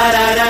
da da da.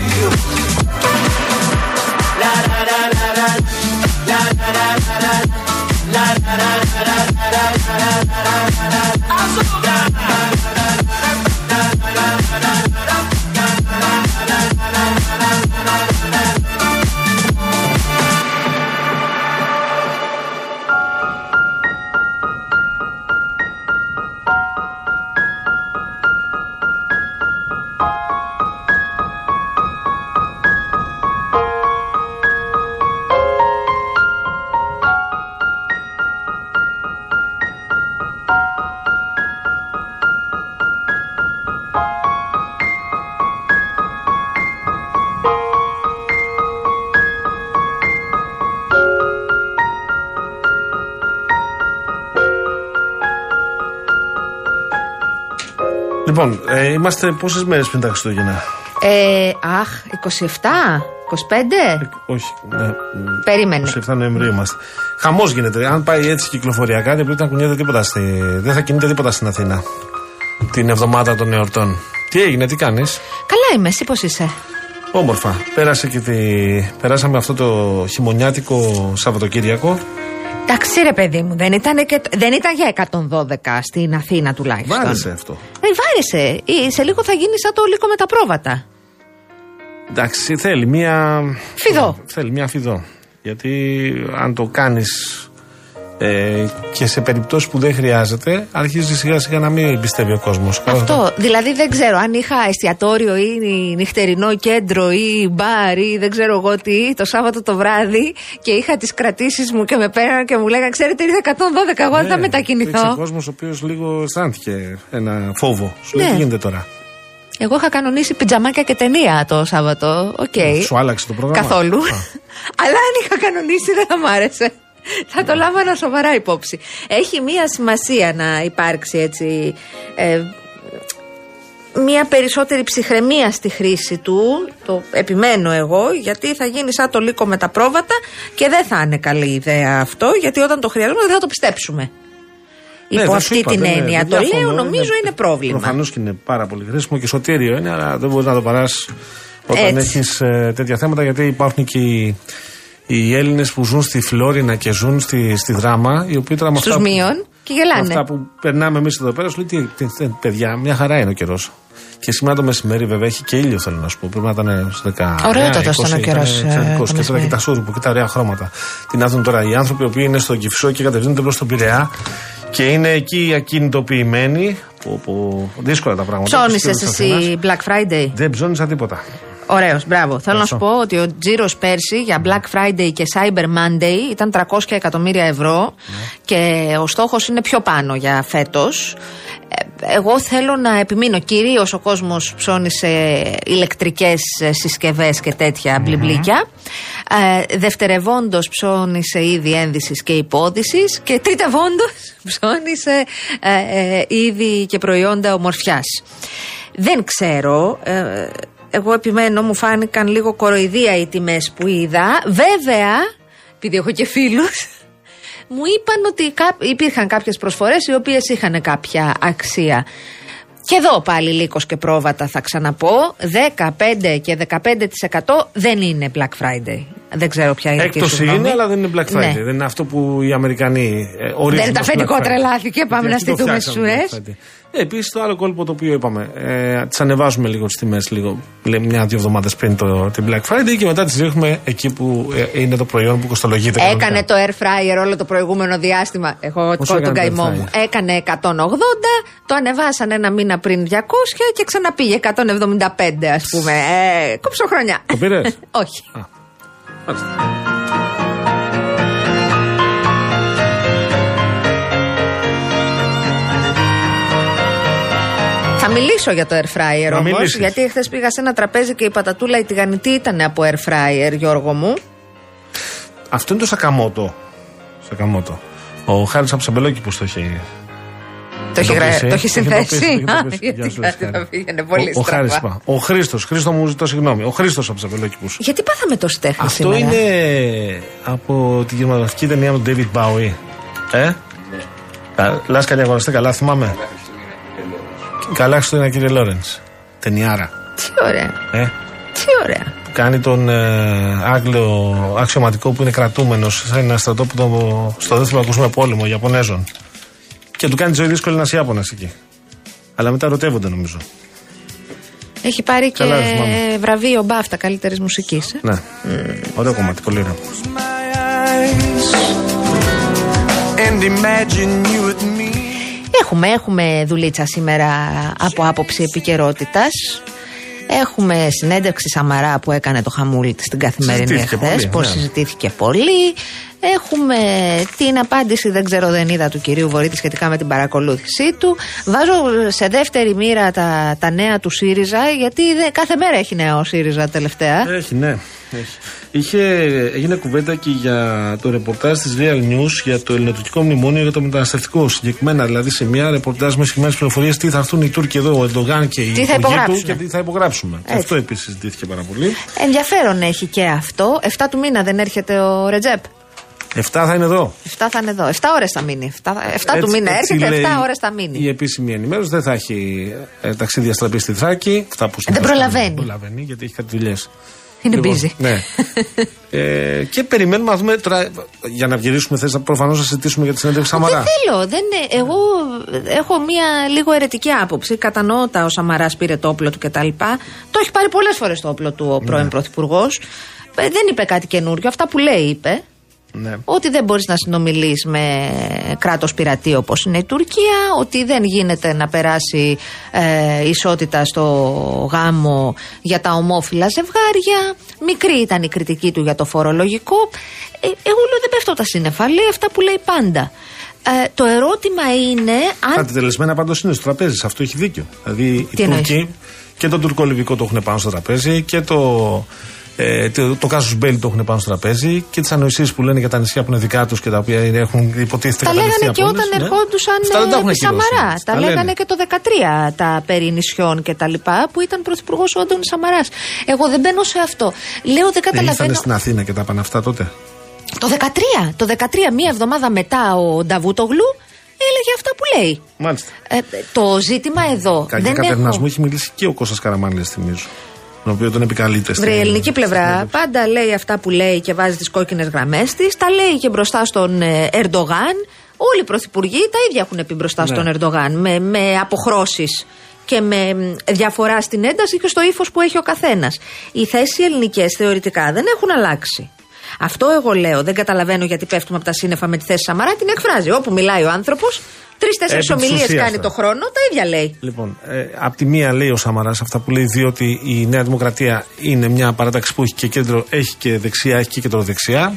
Λοιπόν, ε, είμαστε πόσες μέρες πριν τα Χριστούγεννα; Ε, αχ, 27, 25. Όχι. Ναι, Περίμενε. 27 Νοεμβρίου είμαστε. Χαμός γίνεται. Αν πάει έτσι κυκλοφοριακά, δεν πρέπει να κουνιέται τίποτα. Στη... Δεν θα κινείται τίποτα στην Αθήνα. Την εβδομάδα των εορτών. Τι έγινε, τι κάνεις; Καλά είμαι, εσύ πώς είσαι; Όμορφα. Πέρασε και τη... Περάσαμε αυτό το χειμωνιάτικο Σαββατοκύριακο. Εντάξει, ρε παιδί μου, δεν ήταν, και... δεν ήταν για 112 στην Αθήνα τουλάχιστον. Βάρεσε αυτό. Ε, βάρεσε. Ε, Σε λίγο θα γίνει σαν το λύκο με τα πρόβατα. Εντάξει, θέλει μία. Φιδό. Θέλει μία φιδό. Γιατί αν το κάνεις ε, και σε περιπτώσεις που δεν χρειάζεται, αρχίζει σιγά σιγά να μην πιστεύει ο κόσμος. Αυτό. Δηλαδή δεν ξέρω αν είχα εστιατόριο ή νυχτερινό κέντρο ή μπαρ ή δεν ξέρω εγώ τι το Σάββατο το βράδυ και είχα τις κρατήσεις μου και με πέραν και μου λέγανε Ξέρετε, ήρθε 112. Εγώ δεν θα μετακινηθώ. ο κόσμος ο οποίος λίγο αισθάνθηκε ένα φόβο. Σου λέει Ναι. τι γίνεται τώρα; Εγώ είχα κανονίσει πιτζαμάκια και ταινία το Σάββατο. Οκ. Σου άλλαξε το πρόγραμμα; Καθόλου. Α. Αλλά αν είχα κανονίσει δεν θα μ' άρεσε. Θα το λάμβανα σοβαρά υπόψη. Έχει μία σημασία να υπάρξει έτσι. Ε, μια περισσότερη ψυχραιμία στη χρήση του. Το επιμένω εγώ, γιατί θα γίνει σαν το λύκο με τα πρόβατα και δεν θα είναι καλή ιδέα αυτό, γιατί όταν το χρειαζόμαστε δεν θα το πιστέψουμε. Ναι, Υπό δεν σου αυτή είπα, την δεν είναι- έννοια. δεν Το διαφωνώ, λέω, νομίζω είναι πρόβλημα. Προφανώς και είναι πάρα πολύ χρήσιμο και σωτήριο είναι, αλλά δεν μπορείς να το περάσει όταν Έτσι. έχεις τέτοια θέματα, γιατί υπάρχουν και οι, οι Έλληνες που ζουν στη Φλόρινα και ζουν στη, στη Δράμα, οι οποίοι τώρα με Στους αυτά, που- μείων και με γελάνε. αυτά που περνάμε εμείς εδώ πέρα, σου λέει τι, τι, τι, παιδιά, μια χαρά είναι ο καιρός. Και σήμερα το μεσημέρι, βέβαια, έχει και ήλιο, θέλω να σου πω. Πρέπει να ήταν στι 10. Ωραιότατος ήταν ο καιρός, ε, το Και τώρα μεσημέρι. και τα σούρουπου και τα ωραία χρώματα. Τι να δουν τώρα οι άνθρωποι οι οποίοι είναι στο Κυφισό και κατευθύνονται προς τον Πειραιά και είναι εκεί ακινητοποιημένοι. Που, που, δύσκολα τα πράγματα. Ψώνισε Τους κύριους Αθήνας. εσύ Black Friday; Δεν ψώνισα τίποτα. Ωραίος, μπράβο. Θέλω να Ευχαριστώ. σου πω ότι ο τζίρος πέρσι για Black Friday και Cyber Monday ήταν 300 εκατομμύρια ευρώ Ναι. και ο στόχος είναι πιο πάνω για φέτος. Εγώ θέλω να επιμείνω. Κυρίως ο κόσμος ψώνισε ηλεκτρικές συσκευές και τέτοια μπλιμπλίκια. Ε, Δευτερευόντως ψώνισε ήδη ένδυσης και υπόδησης. Και τρίτευόντως ψώνισε ε, ε, ήδη και προϊόντα ομορφιάς. Δεν ξέρω. ε, εγώ επιμένω, μου φάνηκαν λίγο κοροϊδία οι τιμές που είδα. Βέβαια, επειδή έχω και φίλους, μου είπαν ότι κά- υπήρχαν κάποιες προσφορές οι οποίες είχαν κάποια αξία. Και εδώ πάλι λύκος και πρόβατα θα ξαναπώ. 15 και 15% δεν είναι Black Friday. Δεν ξέρω ποια είναι η δική σου Έκπτωση γνώμη. είναι, αλλά δεν είναι Black Friday. Ναι. Δεν είναι αυτό που οι Αμερικανοί ε, ορίζουν. Δεν είναι ως τα αφεντικό Black Friday. τρελάθηκε, πάμε Γιατί να αυτό το στηθούμε φτιάξαμε στους Black Friday. Ε, Επίσης το άλλο κόλπο το οποίο είπαμε. Ε, τις ανεβάζουμε λίγο τι τιμές, λίγο λέμε μια-δύο εβδομάδες πριν το, την Black Friday και μετά τις ρίχνουμε εκεί που ε, είναι το προϊόν που κοστολογείται. κανονικά. Έκανε το air fryer όλο το προηγούμενο διάστημα. Εγώ Πόσο τον έκανε το καημό air μου. fryer? Έκανε 180, το ανεβάσανε ένα μήνα πριν 200 και ξαναπήγε 175, ας πούμε. Ε, κόψω χρονιά. Το πήρες; Όχι. Θα μιλήσω για το air fryer Να όμως. μιλήσεις. Γιατί χθες πήγα σε ένα τραπέζι και η πατατούλα η τηγανιτή ήταν από air fryer, Γιώργο μου. Αυτό είναι το Σακαμότο. Σακαμότο. Ο Χάρης Αψαμπελόκη που το έχει. Το έχει, γρα... εντοπίσει. το έχει συνθέσει. εντοπίσει, το έχει Α, εντοπίσει. Γιατί Γεια σου, κάτι Χάρη. θα πήγαινε πολύ Ο, ο Χάρης στραβά. είπα. Ο Χρήστος. Χρήστο μου ζητώ συγγνώμη. Ο Χρήστος Αψαμπελόκη που. Γιατί πάθαμε τόση τέχνη Αυτό σήμερα; είναι από τη γερμανική ταινία του David Bowie. Ε; Κα- Λάσκα διαγωνιστή, καλά θυμάμαι. Καλά Χριστούγεννα κύριε Λόρενς. Ταινιάρα. Τι ωραία. Ε; Τι ωραία. Που κάνει τον ε, Άγγλο αξιωματικό που είναι κρατούμενος σε ένα στρατόπεδο στο δεύτερο παγκόσμιο πόλεμο Ιαπωνέζων. Και του κάνει τη ζωή δύσκολη ένας Ιάπωνας εκεί. Αλλά μετά ερωτεύονται νομίζω. Έχει πάρει και Καλά, δεν θυμάμαι. βραβείο μπάφτα καλύτερης μουσικής. Ναι. Ωραίο κομμάτι, πολύ ωραίο. my eyes and imagine you with me. Έχουμε, έχουμε δουλίτσα σήμερα από άποψη επικαιρότητας. Έχουμε συνέντευξη Σαμαρά που έκανε το χαμούλη της στην καθημερινή Συζητήθηκε εχθές, πολύ, πως ναι. συζητήθηκε πολύ. Έχουμε την απάντηση, δεν ξέρω δεν είδα, του κυρίου Βορύτη σχετικά με την παρακολούθησή του. Βάζω σε δεύτερη μοίρα τα, τα νέα του ΣΥΡΙΖΑ, γιατί δε- κάθε μέρα έχει νέα ο ΣΥΡΙΖΑ τελευταία. Έχει, ναι. Έχει. Είχε, έγινε κουβέντα και για το ρεπορτάζ της Real News για το ελληνοτουρκικό μνημόνιο για το μεταναστευτικό. Συγκεκριμένα, δηλαδή σε μια ρεπορτάζ με συγκεκριμένες πληροφορίες τι θα έρθουν οι Τούρκοι εδώ, ο Ερντογάν και οι Τι θα υπουργοί του υπογράψουν. και τι θα υπογράψουμε. Και Έτσι. αυτό επίσης συζητήθηκε πάρα πολύ. Ενδιαφέρον έχει και αυτό. 7 του μήνα δεν έρχεται ο Ρετζέπ. 7 θα είναι εδώ. 7 θα είναι εδώ. 7 ώρες θα μείνει. 7, 7 του Έτσι- μήνα έτσι έρχεται, λέει 7 ώρες θα μείνει. Η επίσημη ενημέρωση δεν θα έχει ε, ταξίδια στραπή στη Θράκη. Αυτά που Δεν προλαβαίνει. Δεν προλαβαίνει γιατί έχει κάτι δουλειές. Είναι Λοιπόν, busy. Ναι. ε, και περιμένουμε να δούμε τώρα. Για να γυρίσουμε, θες προφανώς να συζητήσουμε για τη συνέντευξη Σαμαρά. Δεν θέλω. Δεν, είναι- εγώ έχω μία λίγο ερετική άποψη. Κατανοώ τα ο Σαμαρά πήρε το όπλο του κτλ. Το έχει πάρει πολλές φορές το όπλο του ο Ναι. πρώην Πρωθυπουργό. Δεν είπε κάτι καινούριο. Αυτά που λέει είπε. Ναι. Ότι δεν μπορείς να συνομιλείς με κράτος πειρατή όπως είναι η Τουρκία, ότι δεν γίνεται να περάσει ε, ισότητα στο γάμο για τα ομόφυλα ζευγάρια. Μικρή ήταν η κριτική του για το φορολογικό. Ε, εγώ λέω δεν πέφτω τα σύννεφα, λέει αυτά που λέει πάντα. Ε, το ερώτημα είναι Τα αν... τελεσμένα πάντως είναι στο τραπέζι. Σε αυτό έχει δίκιο. Δηλαδή οι Τι εννοείς; Τούρκοι και το τουρκολιβικό το έχουν πάνω στο τραπέζι και το ε, το, το κάσο Μπέλι το έχουν πάνω στο τραπέζι και τις ανοησίες που λένε για τα νησιά που είναι δικά τους και τα οποία έχουν υποτίθεται Τα λέγανε και όταν ναι. ερχόντουσαν Αυτά δεν τα έχουν ε, τη ακυρώσει. Σαμαρά. Τα Τα λέγανε λένε. και το 13 τα περί νησιών και τα λοιπά που ήταν πρωθυπουργός ο Άντωνης Σαμαράς. Εγώ δεν μπαίνω σε αυτό. Λέω δεν Δεν ήρθανε καταλαβαίνω. στην Αθήνα και τα πάνε αυτά τότε. Το 13, το 13, μία εβδομάδα μετά ο Νταβούτογλου έλεγε αυτά που λέει. Μάλιστα. Ε, το ζήτημα εδώ Κακή δεν κατερνασμού έχω... έχει μιλήσει και ο Κώστας Καραμάνλης θυμίζω. Τον οποίο τον επικαλείται. Βρε, η στην- ελληνική στην πλευρά συνέντευξη. πάντα λέει αυτά που λέει και βάζει τις κόκκινες γραμμές της. Τα λέει και μπροστά στον ε, Ερντογάν. Όλοι οι πρωθυπουργοί τα ίδια έχουν πει μπροστά Ναι. στον Ερντογάν. Με, με αποχρώσεις και με μ, διαφορά στην ένταση και στο ύφος που έχει ο καθένας. Οι θέσεις ελληνικές θεωρητικά δεν έχουν αλλάξει. Αυτό εγώ λέω. Δεν καταλαβαίνω γιατί πέφτουμε από τα σύννεφα με τη θέση Σαμαρά. Την εκφράζει. Όπου μιλάει ο άνθρωπος, τρει-τέσσερι Επί της ομιλίες ουσίας κάνει τώρα. το χρόνο, τα ίδια λέει. Λοιπόν, ε, απ' τη μία λέει ο Σαμαράς αυτά που λέει, διότι η Νέα Δημοκρατία είναι μια παράταξη που έχει και κέντρο, έχει και δεξιά, έχει και κεντροδεξιά.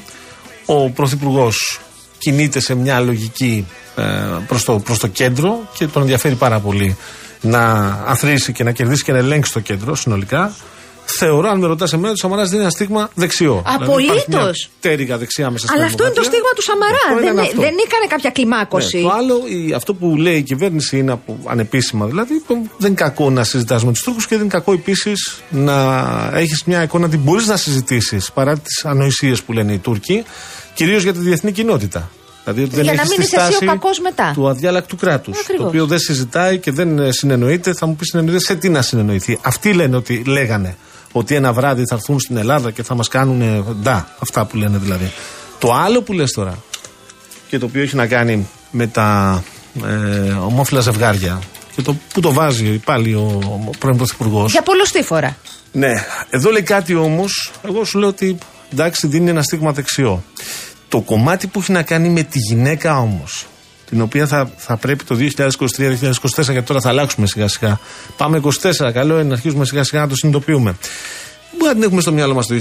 Ο Πρωθυπουργός κινείται σε μια λογική ε, προς, το, προς το κέντρο και τον ενδιαφέρει πάρα πολύ να αθροίσει και να κερδίσει και να ελέγξει το κέντρο συνολικά. Θεωρώ, αν με ρωτάς εμένα, ότι ο Σαμαράς δίνει ένα στίγμα δεξιό. Δηλαδή Απολύτως. υπάρχει μια Τέριγα δεξιά μέσα στην Αλλά αυτό είναι το Δημοκρατία. στίγμα του Σαμαρά. Αυτό Δεν, είναι ε- αυτό. δεν έκανε κάποια κλιμάκωση. Ναι, το άλλο, η- αυτό που λέει η κυβέρνηση είναι από, ανεπίσημα δηλαδή. που Δεν είναι κακό να συζητάς με τους Τούρκους και δεν είναι κακό επίσης να έχεις μια εικόνα ότι μπορείς να συζητήσεις παρά τις ανοησίες που λένε οι Τούρκοι, κυρίως για τη διεθνή κοινότητα. Δηλαδή ότι δεν Για να έχεις μην τη είσαι εσύ ο στάση κακός μετά. Του αδιάλακτου κράτους. Ακριβώς. Το οποίο δεν συζητάει και δεν ε, συνεννοείται. Θα μου πεις συνεννοείται σε τι να συνεννοηθεί. Αυτοί λένε ότι λέγανε ότι ένα βράδυ θα έρθουν στην Ελλάδα και θα μας κάνουν. ε, Ντά, αυτά που λένε δηλαδή. Το άλλο που λες τώρα και το οποίο έχει να κάνει με τα ε, ομόφυλα ζευγάρια και το που το βάζει πάλι ο, ο πρώην Πρωθυπουργός. Για πολλωστή φορά. Ναι, εδώ λέει κάτι όμως. Εγώ σου λέω ότι εντάξει, δίνει ένα στίγμα δεξιό. Το κομμάτι που έχει να κάνει με τη γυναίκα όμως, την οποία θα, θα πρέπει το 2023-2024, γιατί τώρα θα αλλάξουμε σιγά σιγά. Πάμε 24, καλό είναι να αρχίσουμε σιγά σιγά να το συνειδητοποιούμε. Μπορεί να την έχουμε στο μυαλό μας το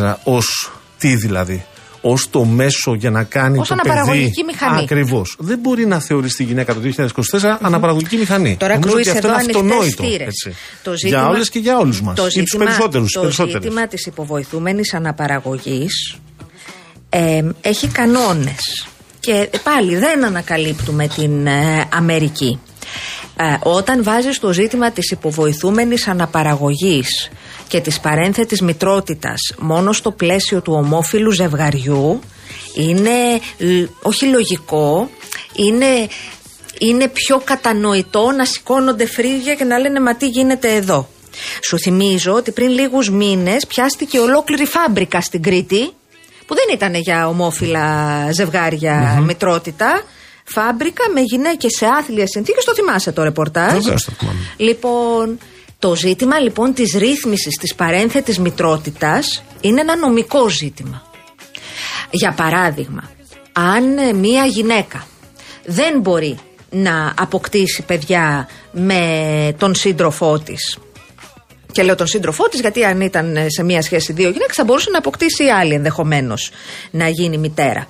2024 ως τι δηλαδή; Ω το μέσο για να κάνει Ως το παιδί. αναπαραγωγική μηχανή. Ακριβώς. Δεν μπορεί να θεωρήσει τη γυναίκα το 2024 αναπαραγωγική μηχανή. Τώρα Νομίζω κρούεις ότι αυτό εδώ είναι ανοιχτές αυτονόητο. θύρες. έτσι. Το για ζήτημα- όλες και για όλους μας. Το Ή τους ζήτημα, περισσότερους. το ζήτημα της υποvoηθούμενης αναπαραγωγής ε, έχει κανόνες και πάλι δεν ανακαλύπτουμε την ε, Αμερική. Ε, όταν βάζεις το ζήτημα της υποβοηθούμενης αναπαραγωγής και της παρένθετης μητρότητας μόνο στο πλαίσιο του ομόφυλου ζευγαριού είναι ε, όχι λογικό, είναι, είναι πιο κατανοητό να σηκώνονται φρύδια και να λένε μα τι γίνεται εδώ. Σου θυμίζω ότι πριν λίγους μήνες πιάστηκε ολόκληρη φάμπρικα στην Κρήτη που δεν ήταν για ομόφυλα ζευγάρια μητρότητα. Φάμπρικα με γυναίκες σε άθλιες συνθήκες, το θυμάσαι το ρεπορτάζ; Βεβαίως το θυμάμαι. Λοιπόν, το ζήτημα λοιπόν της ρύθμισης της παρένθετης μητρότητας είναι ένα νομικό ζήτημα. Για παράδειγμα, αν ε, μία γυναίκα δεν μπορεί να αποκτήσει παιδιά με τον σύντροφό της και λέω τον σύντροφό της, γιατί αν ήταν ε, σε μία σχέση δύο γυναίκες, θα μπορούσε να αποκτήσει άλλη ενδεχομένως να γίνει μητέρα.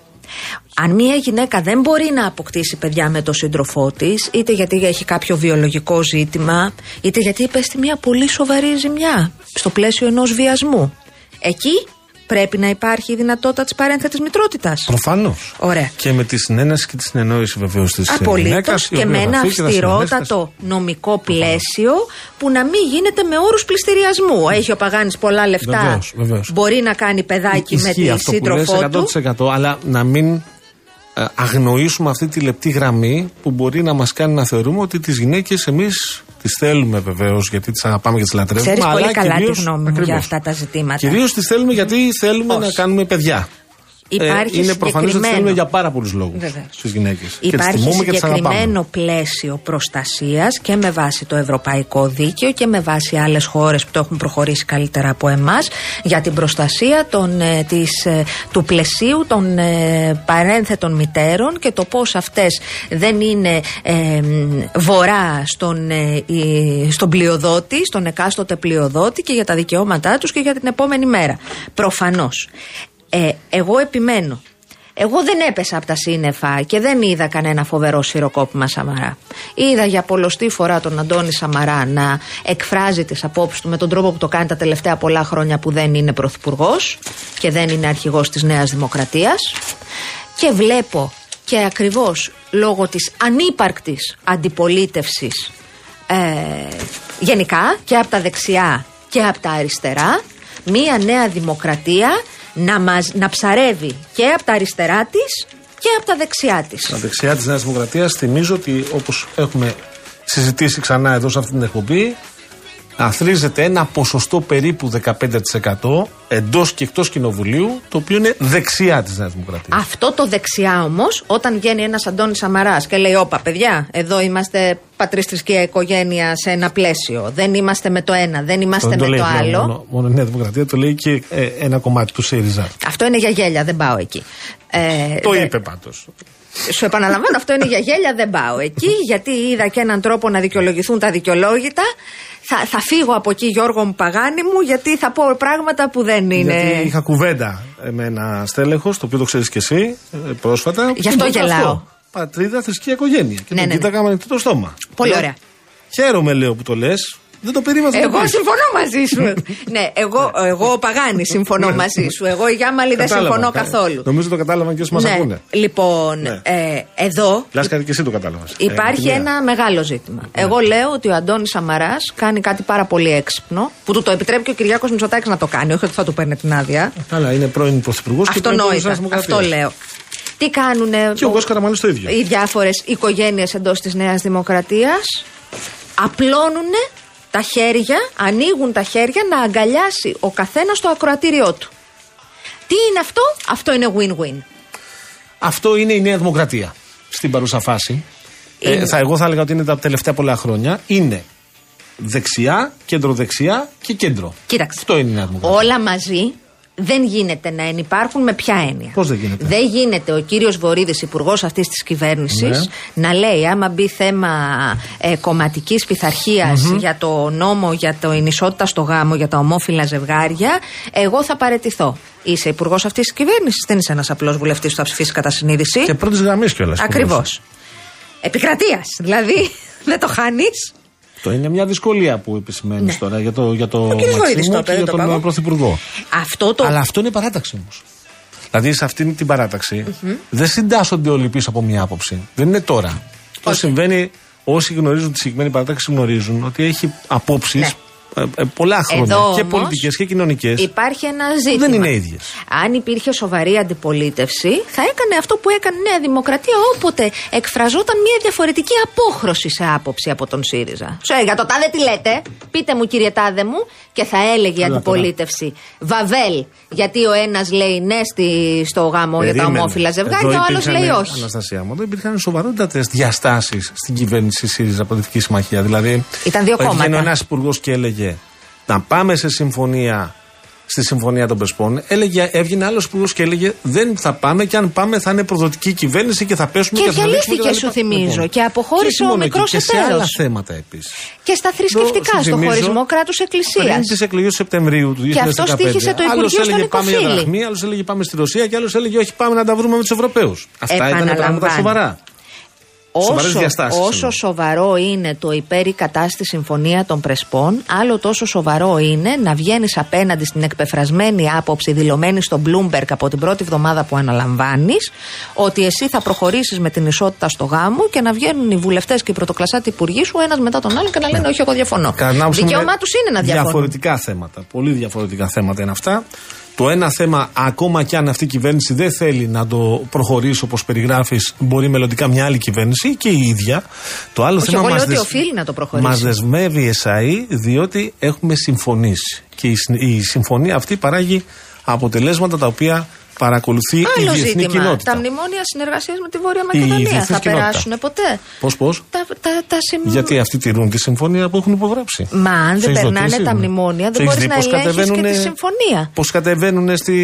Αν μία γυναίκα δεν μπορεί να αποκτήσει παιδιά με τον σύντροφό της, είτε γιατί έχει κάποιο βιολογικό ζήτημα, είτε γιατί υπέστη μία πολύ σοβαρή ζημιά στο πλαίσιο ενός βιασμού. Εκεί πρέπει να υπάρχει η δυνατότητα της παρένθετης μητρότητας. Προφανώς. Ωραία. Και με τη συνένεση και τη συνεννόηση βεβαίως της Απολύτως γυναίκας. και με ένα αυστηρότατο νομικό πλαίσιο που να μην γίνεται με όρους πληστηριασμού. Έχει ο Παγάνης πολλά λεφτά. Βεβαίως, βεβαίως. Μπορεί να κάνει παιδάκι με τη αυτό που λες σύντροφό του. 100% αλλά να μην ε, αγνοήσουμε αυτή τη λεπτή γραμμή που μπορεί να μας κάνει να θεωρούμε ότι τις γυναίκες εμείς τις θέλουμε βεβαίως γιατί τις αγαπάμε και τις λατρεύουμε. Ξέρεις αλλά πολύ καλά τη κυρίως- γνώμη μου ακριβώς. για αυτά τα ζητήματα. Κυρίως τις θέλουμε γιατί θέλουμε Πώς; να κάνουμε παιδιά. Υπάρχει ε, είναι προφανώς ότι τις συγκεκριμένο- θέλουμε για πάρα πολλούς λόγους Βεβαίως. στις γυναίκες. Και τις Υπάρχει τιμούμε και τις αγαπάμε. συγκεκριμένο πλαίσιο προστασίας και με βάση το ευρωπαϊκό δίκαιο και με βάση άλλες χώρες που το έχουν προχωρήσει καλύτερα από εμάς για την προστασία των, ε, της, ε, του πλαισίου των ε, παρένθετων μητέρων και το πώς αυτές δεν είναι ε, μ, βορρά στον, ε, η- στον πλειοδότη, στον εκάστοτε πλειοδότη και για τα δικαιώματά τους και για την επόμενη μέρα. Προφανώς. Ε, εγώ επιμένω Εγώ δεν έπεσα από τα σύννεφα και δεν είδα κανένα φοβερό σφυροκόπημα Σαμαρά. Είδα για πολλωστή φορά τον Αντώνη Σαμαρά να εκφράζει τις απόψεις του με τον τρόπο που το κάνει τα τελευταία πολλά χρόνια που δεν είναι πρωθυπουργός και δεν είναι αρχηγός της Νέας Δημοκρατίας. Και βλέπω και ακριβώς λόγω της ανύπαρκτης αντιπολίτευσης ε, γενικά και από τα δεξιά και από τα αριστερά μία νέα δημοκρατία να, μας, να ψαρεύει και από τα αριστερά της και από τα δεξιά της. Τα δεξιά της Νέας Δημοκρατίας θυμίζω ότι όπως έχουμε συζητήσει ξανά εδώ σε αυτή την εκπομπή, αθρίζεται ένα ποσοστό περίπου 15% εντός και εκτός κοινοβουλίου, το οποίο είναι δεξιά της Νέας Δημοκρατίας. Αυτό το δεξιά όμως, όταν βγαίνει ένας Αντώνης Σαμαράς και λέει: Όπα, παιδιά, εδώ είμαστε πατριστρική οικογένεια σε ένα πλαίσιο. Δεν είμαστε με το ένα, δεν είμαστε δεν με το, το, λέει άλλο. Μόνο, μόνο η Νέα Δημοκρατία το λέει και ε, ένα κομμάτι του ΣΥΡΙΖΑ. Αυτό είναι για γέλια, δεν πάω εκεί. Ε, Το δε- είπε πάντως. Σου επαναλαμβάνω, αυτό είναι για γέλια, δεν πάω εκεί, γιατί είδα και έναν τρόπο να δικαιολογηθούν τα δικαιολόγητα. Θα, θα φύγω από εκεί, Γιώργο μου Παγάνη μου, γιατί θα πω πράγματα που δεν είναι. Γιατί είχα κουβέντα ε, με ένα στέλεχος, το οποίο το ξέρεις και εσύ ε, πρόσφατα. Γι' αυτό Και είπε γελάω. Πατρίδα, θρησκεία, οικογένεια. Και Ναι, τον ναι, ναι. κοίταγα με ανοιχτό το στόμα. Πολύ Λέω, ωραία. Χαίρομαι, λέω που το λες. Δεν το περίμενα. Εγώ συμφωνώ μαζί σου. ναι, εγώ, εγώ ο Παγάνης συμφωνώ μαζί σου. Εγώ η Γιάμαλη δεν Κατάλαβα, συμφωνώ κα- καθόλου. Νομίζω το κατάλαβαν και όσοι μας ναι, ακούνε. λοιπόν, Ναι. ε, εδώ Λάσκαρη και εσύ το κατάλαβες. Υπάρχει ένα μεγάλο ζήτημα. Ναι. Εγώ λέω ότι ο Αντώνης Σαμαράς κάνει κάτι πάρα πολύ έξυπνο, που του το επιτρέπει και ο Κυριάκος Μητσοτάκης να το κάνει, όχι ότι θα του παίρνει την άδεια. Καλά, είναι πρώην πρωθυπουργός και πρώην πρόεδρος της Αυτονόητα. Νέας Δημοκρατίας. Αυτό λέω. Τι κάνουνε Και ο Κώστα Καραμαλής το ίδιο. οι διάφορες οικογένειες εντός της Νέας Δημοκρατίας. Απλώνουν τα χέρια, ανοίγουν τα χέρια να αγκαλιάσει ο καθένας το ακροατήριό του. Τι είναι αυτό, αυτό είναι win-win. Αυτό είναι η Νέα Δημοκρατία στην παρούσα φάση. Είναι. Ε, θα, εγώ θα έλεγα ότι είναι τα τελευταία πολλά χρόνια. Είναι δεξιά, κέντρο-δεξιά και κέντρο. Κοίταξε. Αυτό είναι η Νέα Δημοκρατία. Όλα μαζί δεν γίνεται να ενυπάρχουν με ποια έννοια. Πώς δεν γίνεται; Δεν γίνεται ο κύριος Βορύδης, υπουργός αυτής της κυβέρνησης, Ναι. να λέει άμα μπει θέμα ε, κομματικής για το νόμο για το ενισότητα στο γάμο, για τα ομόφυλα ζευγάρια, εγώ θα παρετηθώ. Είσαι υπουργός αυτής της κυβέρνησης, δεν είσαι ένας απλός βουλευτής που θα ψηφίσει κατά συνείδηση. Και πρώτης γραμμής κιόλας. Ακριβώς. Επικρατείας. Δηλαδή, δεν το χάνεις. Το είναι μια δυσκολία που επισημαίνεις Ναι. τώρα για το, για το Ο κύριος Βορύδης Μαξίμου το και είπε, για δεν το τον πάω. ε, Πρωθυπουργό. Αυτό το. Αλλά αυτό είναι παράταξη όμως. Δηλαδή σε αυτήν την παράταξη δεν συντάσσονται όλοι πίσω από μια άποψη. Δεν είναι τώρα. Το συμβαίνει, όσοι γνωρίζουν τη συγκεκριμένη παράταξη γνωρίζουν ότι έχει απόψεις Ναι. Πολλά χρόνια Εδώ και όμως πολιτικές και κοινωνικές. Υπάρχει ένα ζήτημα. Δεν είναι ίδιες. Αν υπήρχε σοβαρή αντιπολίτευση, θα έκανε αυτό που έκανε η Νέα Δημοκρατία όποτε εκφραζόταν μια διαφορετική απόχρωση σε άποψη από τον ΣΥΡΙΖΑ. Σου έλεγα το τάδε τι λέτε, πείτε μου κύριε τάδε μου, και θα έλεγε η Έλα αντιπολίτευση. Βαβέλ, γιατί ο ένας λέει ναι στη, στο γάμο για τα Περίμενε. ομόφυλα ζευγάρια, Εδώ ο άλλος υπήρχαν, λέει όχι. Αναστασία μου, εδώ υπήρχαν σοβαρότατε διαστάσεις στην κυβέρνηση ΣΥΡΙΖΑ Πολιτική Συμμαχία. Δηλαδή, Ήταν δύο Έβγαινε κόμματα. ένας υπουργός και έλεγε να πάμε σε συμφωνία στη συμφωνία των Πρεσπών. Έλεγε, έβγαινε άλλος υπουργό και έλεγε δεν θα πάμε και αν πάμε θα είναι προδοτική κυβέρνηση και θα πέσουμε Και θα διαλύσουμε διαλύθηκε, κτλ. σου θυμίζω, Λοιπόν, και αποχώρησε όχι ο μόνο εκεί, μικρός Και σε εταίρος. άλλα θέματα επίσης. Και στα θρησκευτικά, στο χωρισμό κράτους εκκλησίας. Πριν τις εκλογές του Σεπτεμβρίου του 2015. Και αυτός στοίχησε το Υπουργείο Άλλος στον έλεγε πάμε για Νικοφίλη. δραχμή, άλλος έλεγε πάμε στη Ρωσία και άλλος έλεγε όχι πάμε να τα βρούμε με τους Ευρωπαίους. Αυτά ήταν πράγματα Επαναλαμβάνω. σοβαρά. Σοβαρές Όσο, διαστάσεις όσο εννοώ. σοβαρό είναι το υπέρ ή κατά στη συμφωνία των Πρεσπών, άλλο τόσο σοβαρό είναι να βγαίνεις απέναντι στην εκπεφρασμένη άποψη δηλωμένη στο Bloomberg από την πρώτη εβδομάδα που αναλαμβάνεις, ότι εσύ θα προχωρήσεις με την ισότητα στο γάμο και να βγαίνουν οι βουλευτές και οι πρωτοκλασσάτοι υπουργοί σου ένας μετά τον άλλο και να λένε Όχι, εγώ διαφωνώ. Κατά την άποψή μου Δικαίωμά είναι τους είναι να διαφωνούν. Διαφορετικά θέματα. Πολύ διαφορετικά θέματα είναι αυτά. Το ένα θέμα, ακόμα κι αν αυτή η κυβέρνηση δεν θέλει να το προχωρήσει όπως περιγράφεις, μπορεί μελλοντικά μια άλλη κυβέρνηση και η ίδια. Το άλλο Όχι, θέμα εγώ λέω μας ότι δεσ- οφείλει να το προχωρήσει. Μας δεσμεύει η ΕΣΑΗ διότι έχουμε συμφωνήσει. Και η, συν- η συμφωνία αυτή παράγει αποτελέσματα τα οποία παρακολουθεί η Άλλο διεθνή ζήτημα. κοινότητα. Τα μνημόνια συνεργασίας με τη Βόρεια Η Μακεδονία διεθνής θα κοινότητα. περάσουν ποτέ; Πώς, πώς; Τα, τα, τα συμ- Γιατί αυτοί τηρούν τη συμφωνία που έχουν υπογράψει. Μα αν Τους δεν έχεις περνάνε ρωτήσεις; τα μνημόνια, δεν Τους έχεις μπορείς δει να πώς ελέγχεις και κατεβαίνουνε- τη συμφωνία. Πώς κατεβαίνουν στη,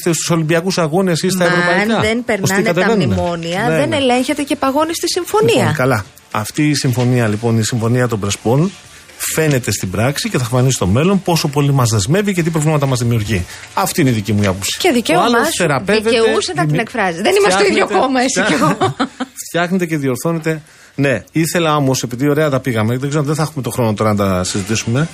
στους Ολυμπιακούς Αγώνες ή στα Μα Ευρωπαϊκά; αν δεν Πώς τι περνάνε τα κατεβαίνουνε; μνημόνια, Ναι, δεν ναι. ελέγχεται και παγώνει στη συμφωνία. Λοιπόν, καλά. Αυτή η συμφωνία λοιπόν, η συμφωνία των Πρεσπών, φαίνεται στην πράξη και θα φανεί στο μέλλον πόσο πολύ μας δεσμεύει και τι προβλήματα μας δημιουργεί. Αυτή είναι η δική μου άποψη. Και Ο δικαίωμά άλλος σου. θεραπεύεται, Δικαιούσε να την δημι- εκφράζει. Δεν είμαστε στο ίδιο φτιάχνεται- κόμμα, εσύ και εγώ. Φτιάχνετε και διορθώνετε. Ναι, ήθελα όμως, επειδή ωραία τα πήγαμε, δεν ξέρω, δεν θα έχουμε το χρόνο τώρα να τα συζητήσουμε.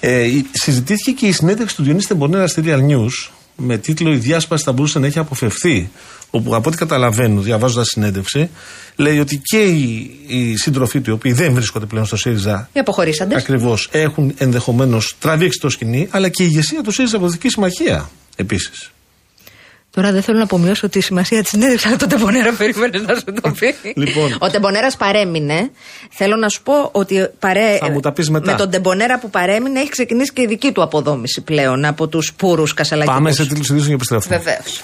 Ε, η- συζητήθηκε και η συνέντευξη του Διονύση Τεμπονέρα στη Real News με τίτλο Η διάσπαση θα μπορούσε να έχει αποφευθεί. Όπου από ό,τι καταλαβαίνω, διαβάζοντας συνέντευξη, λέει ότι και οι, οι σύντροφοί του, οι οποίοι δεν βρίσκονται πλέον στο ΣΥΡΙΖΑ, Οι αποχωρήσαντες. ακριβώς έχουν ενδεχομένως τραβήξει το σκηνή, αλλά και η ηγεσία του ΣΥΡΙΖΑ Αποδοτική Συμμαχία επίσης. Τώρα δεν θέλω να απομειώσω τη σημασία της συνέντευξης, αλλά τον Τεμπονέρα περίμενε να σου το πει. Λοιπόν. Ο Τεμπονέρας παρέμεινε. Θέλω να σου πω ότι παρέ... Θα μου τα πεις μετά. με τον Τεμπονέρα που παρέμεινε έχει ξεκινήσει και η δική του αποδόμηση πλέον από τους πούρους κασαλακίου. Πάμε σε τίτλου ειδήσεων και επιστρέφουμε. Βεβαίως.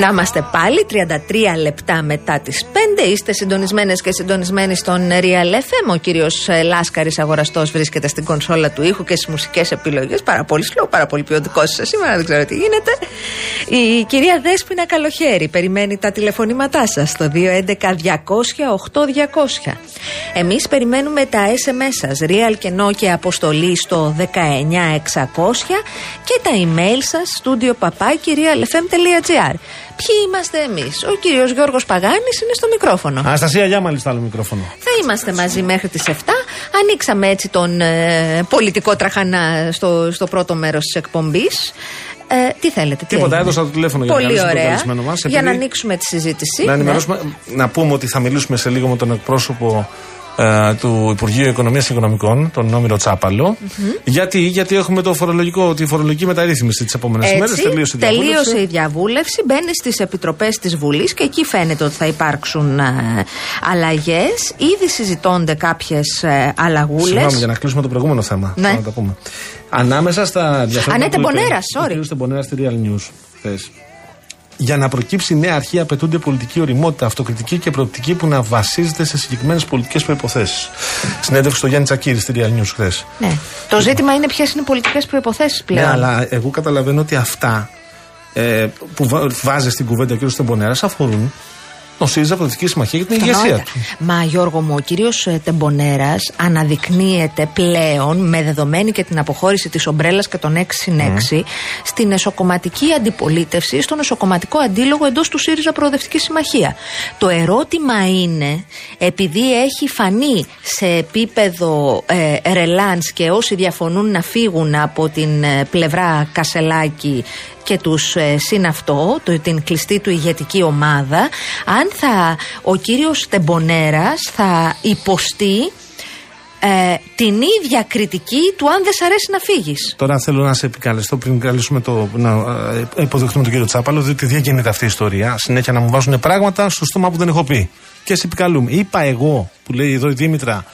Να είμαστε πάλι 33 λεπτά μετά τις 5. Είστε συντονισμένες και συντονισμένοι στον Real FM. Ο κύριος Λάσκαρης Αγοραστός βρίσκεται στην κονσόλα του ήχου και στις μουσικές επιλογές. Πάρα πολύ slow, πάρα πολύ ποιοτικό σα σήμερα, δεν ξέρω τι γίνεται. Η κυρία Δέσποινα Καλοχέρη περιμένει τα τηλεφωνήματά σας στο 211-200-8200. Εμείς περιμένουμε τα SMS σας, Real και και αποστολή στο 19600 και τα email σας, studio papakirialfm.gr. Ποιοι είμαστε εμείς, Ο κύριος Γιώργος Παγάνης είναι στο μικρόφωνο. Αναστασία Γιάμαλη στο άλλο μικρόφωνο. Θα είμαστε μαζί μέχρι τις 7. Ανοίξαμε έτσι τον ε, πολιτικό τραχανά στο, στο πρώτο μέρος της εκπομπής. Ε, τι θέλετε, τι Τίποτα, έγινε; έδωσα το τηλέφωνο για να Πολύ καλέσουμε τον ωραία. καλεσμένο μας, Για να επειδή- ανοίξουμε τη συζήτηση. Να Ναι. ενημερώσουμε, να πούμε ότι θα μιλήσουμε σε λίγο με τον εκπρόσωπο ε, του Υπουργείου Οικονομίας και Οικονομικών, τον Νόμιρο Τσάπαλο. Γιατί, γιατί έχουμε το φορολογικό, τη φορολογική μεταρρύθμιση τις επόμενες ημέρε. Έτσι, Τελείωσε η διαβούλευση. τελείωσε η διαβούλευση, μπαίνει στις επιτροπές της Βουλής και εκεί φαίνεται ότι θα υπάρξουν ε, αλλαγές. Ήδη συζητώνται κάποιες ε, αλλαγούλες. Συγγνώμη, για να κλείσουμε το προηγούμενο θέμα. Ναι. Να τα πούμε. Ανάμεσα στα ενδιαφέροντα. Α, ναι, που είπε Τεμπονέρα, ο sorry. κ. Τεμπονέρα στη Real News χθες. Για να προκύψει νέα αρχή απαιτούνται πολιτική οριμότητα, αυτοκριτική και προοπτική που να βασίζεται σε συγκεκριμένες πολιτικές προποθέσει. Συνέντευξη στο Γιάννη Τσακύρη στη Real News χθες. Ναι. Το ζήτημα είναι ποιες είναι οι πολιτικές προποθέσει πλέον. Ναι, αλλά εγώ καταλαβαίνω ότι αυτά ε, που βα- βάζεις στην κουβέντα ο κ. Τεμπονέρα αφορούν τον ΣΥΡΙΖΑ Πολιτική Συμμαχία και την ηγεσία Κατανοείται. του. Μα Γιώργο μου, ο κύριος Τεμπονέρας αναδεικνύεται πλέον με δεδομένη και την αποχώρηση της ομπρέλας και των 6 συν 6 στην εσωκομματική αντιπολίτευση, στον εσωκομματικό αντίλογο εντός του ΣΥΡΙΖΑ Προοδευτικής Συμμαχίας. Το ερώτημα είναι, επειδή έχει φανεί σε επίπεδο ε, ρελάνς και όσοι διαφωνούν να φύγουν από την ε, πλευρά Κασελάκη και τους ε, συν αυτό, το, την κλειστή του ηγετική ομάδα, αν θα, ο κύριος Τεμπονέρας θα υποστεί ε, την ίδια κριτική του αν δεν σ' αρέσει να φύγεις. Τώρα θέλω να σε επικαλεστώ πριν καλέσουμε το, να ε, υποδεχτούμε τον κύριο Τσάπαλο, διότι δεν γίνεται αυτή η ιστορία. Συνέχεια να μου βάζουν πράγματα στο στόμα που δεν έχω πει. Και σε επικαλούμε. Είπα εγώ, που λέει εδώ η Δήμητρα,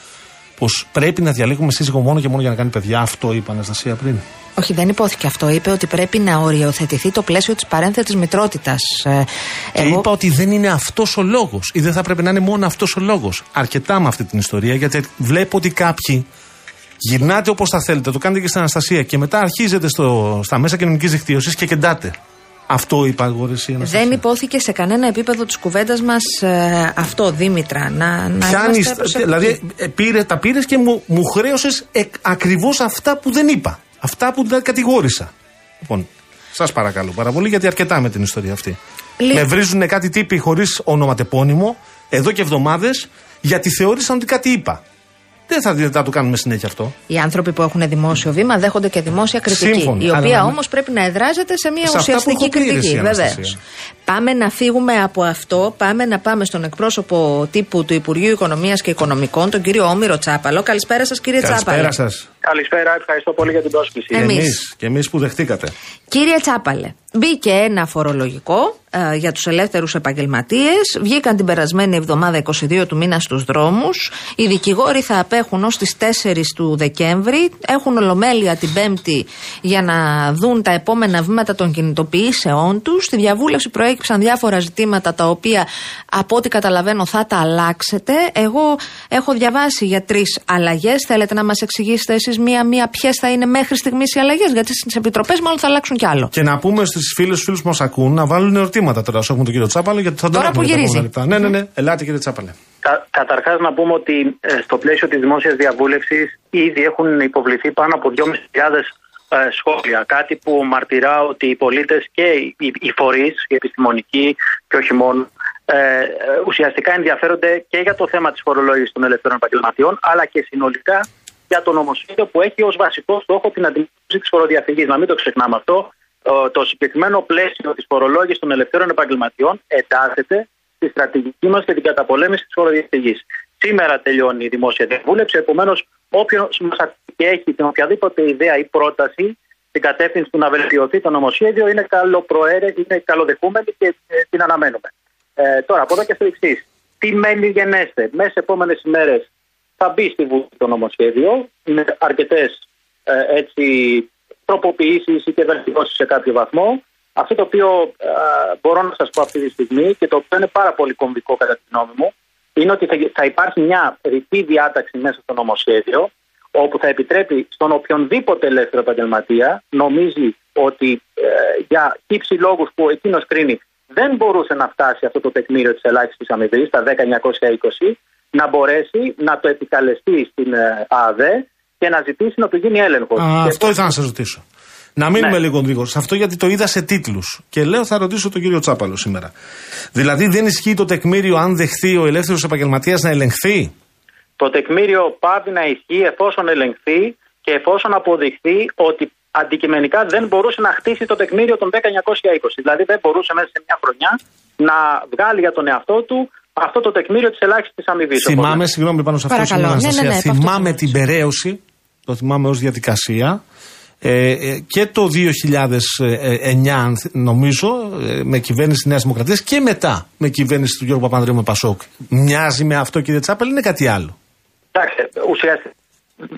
πως πρέπει να διαλέγουμε σύζυγο μόνο και μόνο για να κάνει παιδιά. Αυτό είπα Αναστασία πριν. Όχι, δεν υπόθηκε αυτό. Είπε ότι πρέπει να οριοθετηθεί το πλαίσιο της παρένθετης μητρότητας. Ε, Και είπα ότι δεν είναι αυτός ο λόγος. Ή δεν θα πρέπει να είναι μόνο αυτός ο λόγος. Αρκετά με αυτή την ιστορία, γιατί βλέπω ότι κάποιοι γυρνάτε όπως θα θέλετε, το κάνετε και στην Αναστασία και μετά αρχίζετε στο, στα μέσα κοινωνικής δικτύωσης και κεντάτε. Αυτό είπα εγώ, ρε, εσύ, Αναστασία. Δεν υπόθηκε σε κανένα επίπεδο της κουβέντας μας ε, αυτό, Δήμητρα. Να, να Πιάνεις, είμαστε προσεκτικοί. δηλαδή ε, πήρε, τα πήρες και μου, μου χρέωσες ακριβώς αυτά που δεν είπα. Αυτά που δεν κατηγόρησα. Λοιπόν, σας παρακαλώ πάρα πολύ, γιατί αρκετά με την ιστορία αυτή. Λί- Με βρίζουν κάτι τύποι χωρίς ονοματεπώνυμο εδώ και εβδομάδες γιατί θεώρησαν ότι κάτι είπα. Δεν θα, δεν θα το κάνουμε συνέχεια αυτό. Οι άνθρωποι που έχουν δημόσιο βήμα δέχονται και δημόσια κριτική. Σύμφωνοι, η αλλά οποία να- όμως πρέπει να εδράζεται σε μια Σε αυτά που ουσιαστική έχω πει, ρε, κριτική. εσύ, Βεβαίως. Αναστασία. Πάμε να φύγουμε από αυτό. Πάμε να πάμε στον εκπρόσωπο τύπου του Υπουργείου Οικονομίας και Οικονομικών, τον κύριο Όμηρο Τσάπαλο. Καλησπέρα σας, κύριε Τσάπαλο. Καλησπέρα σας. Καλησπέρα, ευχαριστώ πολύ για την πρόσκληση. Εμείς. Και εμείς που δεχτήκατε. Κύριε Τσάπαλε, μπήκε ένα φορολογικό ε, για τους ελεύθερους επαγγελματίες. Βγήκαν την περασμένη εβδομάδα 22 του μήνα στους δρόμους. Οι δικηγόροι θα απέχουν ως τις 4 του Δεκέμβρη. Έχουν ολομέλεια την Πέμπτη για να δουν τα επόμενα βήματα των κινητοποιήσεών τους. Στη διαβούλευση προέκυψαν διάφορα ζητήματα τα οποία από ό,τι καταλαβαίνω θα τα αλλάξετε. Εγώ έχω διαβάσει για τρεις αλλαγές. Θέλετε να μας εξηγήσετε εσείς μία-μία ποιες θα είναι μέχρι στιγμής οι αλλαγές. Γιατί στις επιτροπές μάλλον θα αλλάξουν κι άλλο. Και να πούμε στους φίλους φίλους που μας ακούν να βάλουν ερωτήματα τώρα. Όσο έχουμε τον κύριο Τσάπαλο, γιατί θα τον Τώρα έχουμε που για τα γυρίζει. επόμενα λεπτά. Ναι, ναι, ναι. Ελάτε κύριε Τσάπαλε. Κα, Καταρχάς, να πούμε ότι ε, στο πλαίσιο της δημόσιας διαβούλευσης ήδη έχουν υποβληθεί πάνω από 2.500 ε, σχόλια. Κάτι που μαρτυρά ότι οι πολίτες και οι, οι, οι φορείς, οι επιστημονικοί και όχι μόνο, ε, ε, ουσιαστικά ενδιαφέρονται και για το θέμα της φορολόγησης των ελευθερών επαγγελματιών, αλλά και συνολικά για το νομοσχέδιο που έχει ως βασικό στόχο την αντιμετώπιση της φοροδιαφυγής. Να μην το ξεχνάμε αυτό. Ε, Το συγκεκριμένο πλαίσιο της φορολόγησης των ελευθέρων επαγγελματιών εντάσσεται στη στρατηγική μας και την καταπολέμηση της φοροδιαφυγής. Σήμερα τελειώνει η δημόσια διαβούλευση. Επομένως, όποιος μας και έχει την οποιαδήποτε ιδέα ή πρόταση στην κατεύθυνση του να βελτιωθεί το νομοσχέδιο είναι, καλοπροαίρε, είναι καλοδεχούμενη και ε, την αναμένουμε. Ε, τώρα, από εδώ και στο εξής. Τι μένει γενέστε; Μέσα σε επόμενες ημέρες θα μπει στη Βουλή το νομοσχέδιο με αρκετές ε, έτσι τροποποιήσεις ή και βελτιώσεις σε κάποιο βαθμό. Αυτό το οποίο ε, μπορώ να σας πω αυτή τη στιγμή και το οποίο είναι πάρα πολύ κομβικό κατά τη γνώμη μου είναι ότι θα, θα υπάρχει μια ρητή διάταξη μέσα στο νομοσχέδιο όπου θα επιτρέπει στον οποιονδήποτε ελεύθερο επαγγελματία νομίζει ότι ε, για ύψη λόγους που εκείνος κρίνει δεν μπορούσε να φτάσει αυτό το τεκμήριο της ελάχιστης αμοιβής, τα 10.920, να μπορέσει να το επικαλεστεί στην ε, ΑΔΕ και να ζητήσει να του γίνει έλεγχος. Α, αυτό ήθελα να σας ρωτήσω. Να μείνουμε Ναι. λίγο γρήγορα σε αυτό γιατί το είδα σε τίτλους. Και λέω θα ρωτήσω τον κύριο Τσάπαλο σήμερα. Δηλαδή δεν ισχύει το τεκμήριο αν δεχθεί ο ελεύθερος επαγγελματίας να ελεγχθεί; Το τεκμήριο πάβει να ισχύει εφόσον ελεγχθεί και εφόσον αποδειχθεί ότι αντικειμενικά δεν μπορούσε να χτίσει το τεκμήριο των 10.920. Δηλαδή δεν μπορούσε μέσα σε μια χρονιά να βγάλει για τον εαυτό του αυτό το τεκμήριο της ελάχιστης αμοιβής. Θυμάμαι, συγγνώμη πάνω σε αυτό, Παρακαλώ. συγγνώμη, Ναι, ναι, Αναστασία, ναι, επ' αυτό θυμάμαι θέλω την περαίωση, το θυμάμαι ως διαδικασία, ε, ε, και το 2009 αν θ- νομίζω ε, με κυβέρνηση της Νέας Δημοκρατίας και μετά με κυβέρνηση του Γιώργου Παπανδρέου με Πασόκ. Μοιάζει με αυτό κύριε Τσάπελ ή είναι κάτι άλλο; Εντάξει, ουσιαστικά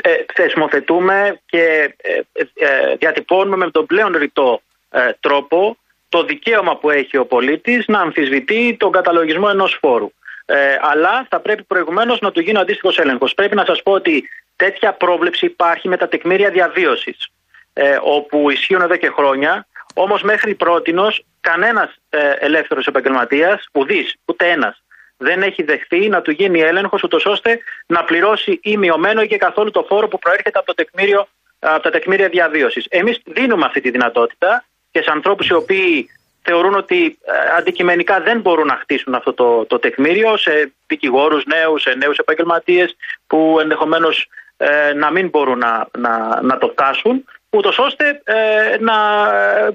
ε, θεσμοθετούμε και ε, ε, διατυπώνουμε με τον πλέον ρητό ε, τρόπο το δικαίωμα που έχει ο πολίτης να αμφισβητεί τον καταλογισμό ενός φόρου. Ε, αλλά θα πρέπει προηγουμένως να του γίνει ο αντίστοιχος έλεγχος. Πρέπει να σας πω ότι τέτοια πρόβλεψη υπάρχει με τα τεκμήρια διαβίωσης, ε, όπου ισχύουν εδώ και χρόνια, όμως μέχρι πρότινος κανένας ε, ελεύθερος επαγγελματίας, ουδής, ούτε ένας, δεν έχει δεχθεί να του γίνει έλεγχος, ούτως ώστε να πληρώσει ή μειωμένο ή και καθόλου το φόρο που προέρχεται από, το τεκμήριο, από τα τεκμήρια διαβίωσης. Εμείς δίνουμε αυτή τη δυνατότητα και σε ανθρώπους οι οποίοι θεωρούν ότι ε, αντικειμενικά δεν μπορούν να χτίσουν αυτό το, το τεκμήριο, σε δικηγόρους νέους, σε νέους επαγγελματίες που ενδεχομένως ε, να μην μπορούν να, να, να το φτάσουν, ούτως ώστε ε, να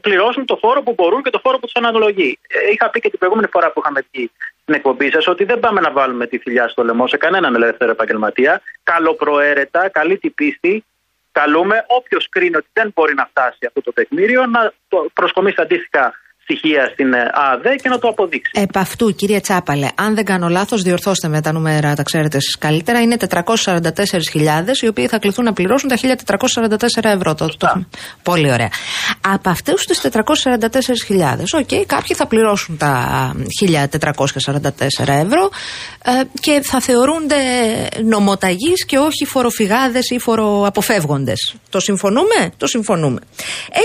πληρώσουν το φόρο που μπορούν και το φόρο που τους αναλογεί. Ε, είχα πει και την προηγούμενη φορά που είχαμε πει στην εκπομπή σας ότι δεν πάμε να βάλουμε τη θηλιά στο λαιμό σε κανέναν ελεύθερο επαγγελματία. Καλοπροαίρετα, καλή την πίστη, καλούμε όποιος κρίνει ότι δεν μπορεί να φτάσει αυτό το τεκμήριο να το προσκομίσει αντίστοιχα στοιχεία στην ε, ΑΔΕ και να το αποδείξει. Επ' αυτού, κύριε Τσάπαλε, αν δεν κάνω λάθος, διορθώστε με τα νούμερα, τα ξέρετε εσείς καλύτερα, είναι 444.000 οι οποίοι θα κληθούν να πληρώσουν τα 1.444 ευρώ. Το, το, πολύ ωραία. Από αυτούς τους 444.000, οκ, κάποιοι θα πληρώσουν τα 1.444 ευρώ ε, και θα θεωρούνται νομοταγείς και όχι φοροφυγάδες ή φοροαποφεύγοντες. Το συμφωνούμε; Το συμφωνούμε.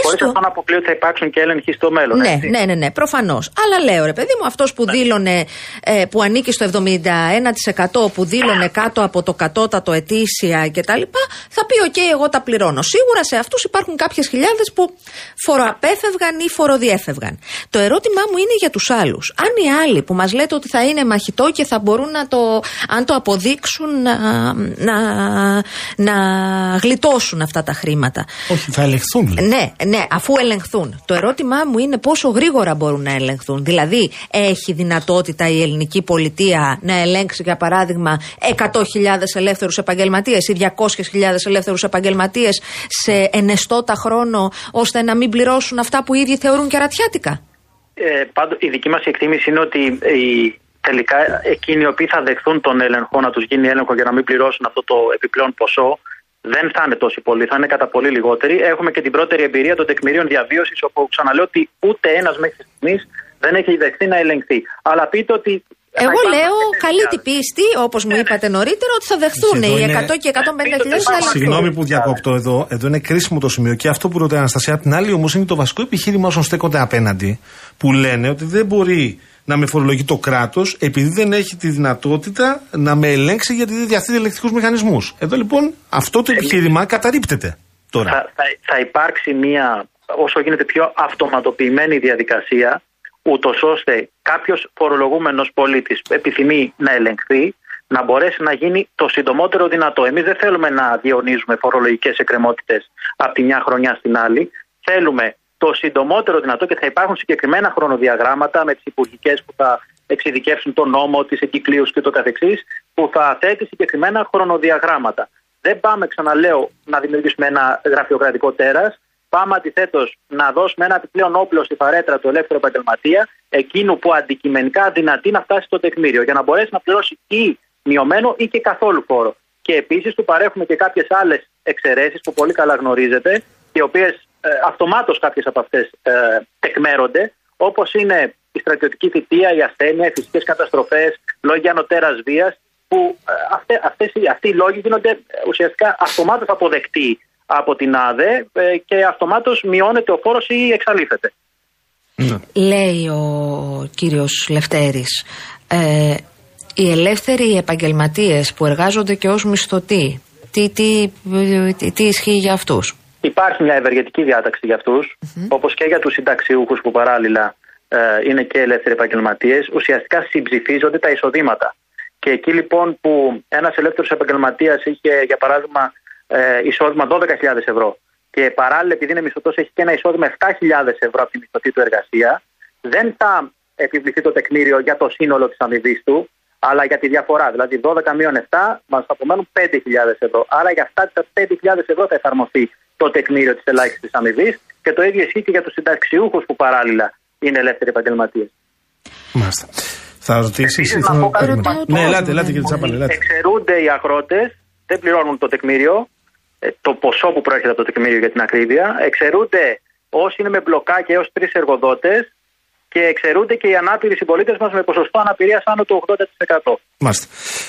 Χωρίς αυτό να αποκλείω ότι θα υπάρξουν και έλεγχοι στο μέλλον. Ναι, έτσι. Ναι, ναι, ναι προφανώς. Αλλά λέω ρε παιδί μου, αυτός που δήλωνε, ε, που ανήκει στο 71% που δήλωνε κάτω από το κατώτατο ετήσια κτλ., θα πει: Οκ, εγώ τα πληρώνω. Σίγουρα σε αυτούς υπάρχουν κάποιες χιλιάδες που φοροαπέφευγαν ή φοροδιέφευγαν. Το ερώτημά μου είναι για τους άλλους. Αν οι άλλοι που μας λέτε ότι θα είναι μαχητό και θα μπορούν να το, αν το αποδείξουν, να, να, να γλιτώσουν αυτά τα χρήματα. Όχι, θα ελεγχθούν. λέει. Ναι, ναι, αφού ελεγχθούν. Το ερώτημά μου είναι πόσο γρήγορα γρήγορα μπορούν να ελεγχθούν. Δηλαδή, έχει δυνατότητα η ελληνική πολιτεία να ελέγξει, για παράδειγμα, 100.000 ελεύθερους επαγγελματίες ή 200.000 ελεύθερους επαγγελματίες σε ενεστώτα χρόνο, ώστε να μην πληρώσουν αυτά που ήδη θεωρούν κερατιάτικα. Ε, πάντως, η δική μας εκτίμηση είναι ότι η, τελικά εκείνοι οι οποίοι θα δεχθούν τον έλεγχο, να τους γίνει έλεγχο για να μην πληρώσουν αυτό το επιπλέον ποσό, δεν θα είναι τόσοι πολλοί, θα είναι κατά πολύ λιγότεροι. Έχουμε και την πρώτερη εμπειρία των τεκμηρίων διαβίωσης, όπου ξαναλέω ότι ούτε ένας μέχρι στιγμής δεν έχει δεχθεί να ελεγχθεί. Αλλά πείτε ότι. Εγώ λέω καλή την πίστη, όπως μου είπατε νωρίτερα, ότι θα δεχθούν οι 100 και 150 χιλιάδες Συγγνώμη που διακόπτω εδώ. Εδώ είναι κρίσιμο το σημείο. Και αυτό που ρωτάει η Αναστασία, απ' την άλλη όμως είναι το βασικό επιχείρημα όσων στέκονται απέναντι, που λένε ότι δεν μπορεί να με φορολογεί το κράτος επειδή δεν έχει τη δυνατότητα να με ελέγξει γιατί δεν διαθέτει ελεκτικού μηχανισμούς. Εδώ λοιπόν αυτό το επιχείρημα καταρρύπτεται τώρα. Θα, θα, θα υπάρξει μια όσο γίνεται πιο αυτοματοποιημένη διαδικασία ούτως ώστε κάποιος φορολογούμενος πολίτης επιθυμεί να ελεγχθεί, να μπορέσει να γίνει το συντομότερο δυνατό. Εμείς δεν θέλουμε να διονύζουμε φορολογικές εκκρεμότητες από τη μια χρονιά στην άλλη. Θέλουμε το συντομότερο δυνατό και θα υπάρχουν συγκεκριμένα χρονοδιαγράμματα με τις υπουργικές που θα εξειδικεύσουν τον νόμο, τις εγκυκλίους και το καθεξής, που θα θέτει συγκεκριμένα χρονοδιαγράμματα. Δεν πάμε, ξαναλέω, να δημιουργήσουμε ένα γραφειοκρατικό τέρας. Πάμε αντιθέτως να δώσουμε ένα επιπλέον όπλο στη φαρέτρα του ελεύθερου επαγγελματία, εκείνου που αντικειμενικά δυνατεί να φτάσει στο τεκμήριο, για να μπορέσει να πληρώσει ή μειωμένο ή και καθόλου φόρο. Και επίσης του παρέχουμε και κάποιες άλλες εξαιρέσεις που πολύ καλά γνωρίζετε, οι οποίες ε, αυτομάτως κάποιες από αυτές ε, τεκμέρονται, όπως είναι η στρατιωτική θητεία, η ασθένεια, οι φυσικές καταστροφές, λόγια ανωτέρας βίας, που ε, αυτές, αυτές, αυτοί οι λόγοι γίνονται ε, ουσιαστικά αυτομάτως αποδεκτοί από την ΑΔΕ ε, και αυτομάτως μειώνεται ο φόρος ή εξαλείφεται. Ναι. Λέει ο κύριος Λευτέρης, ε, οι ελεύθεροι επαγγελματίες που εργάζονται και ως μισθωτοί, τι, τι, τι, τι ισχύει για αυτούς; Υπάρχει μια ευεργετική διάταξη για αυτούς, mm-hmm. όπως και για τους συνταξιούχους που παράλληλα ε, είναι και ελεύθεροι επαγγελματίες. Ουσιαστικά συμψηφίζονται τα εισοδήματα. Και εκεί λοιπόν που ένας ελεύθερος επαγγελματίας είχε, για παράδειγμα, ε, εισόδημα 12.000 ευρώ και παράλληλα επειδή είναι μισθωτός έχει και ένα εισόδημα 7.000 ευρώ από τη μισθωτή του εργασία, δεν θα επιβληθεί το τεκμήριο για το σύνολο της αμοιβής του, αλλά για τη διαφορά. Δηλαδή 12 μείον 7 μας θα απομένουν 5.000 ευρώ. Άρα για αυτά τα 5.000 ευρώ θα εφαρμοστεί το τεκμήριο της ελάχιστης αμοιβής και το ίδιο ισχύει και για τους συνταξιούχους που παράλληλα είναι ελεύθεροι επαγγελματίες. Μάλιστα. Θα ρωτήσεις. Ναι, ελάτε, ελάτε κύριε Τσάπαλ. Εξαιρούνται οι αγρότες, δεν πληρώνουν το τεκμήριο, ε, το ποσό που προέρχεται από το τεκμήριο για την ακρίβεια. Εξαιρούνται όσοι είναι με μπλοκάκια έως τρεις εργοδότες και εξαιρούνται και οι ανάπηροι συμπολίτες μας με ποσοστό αναπηρίας άνω του 80%. Μάλιστα.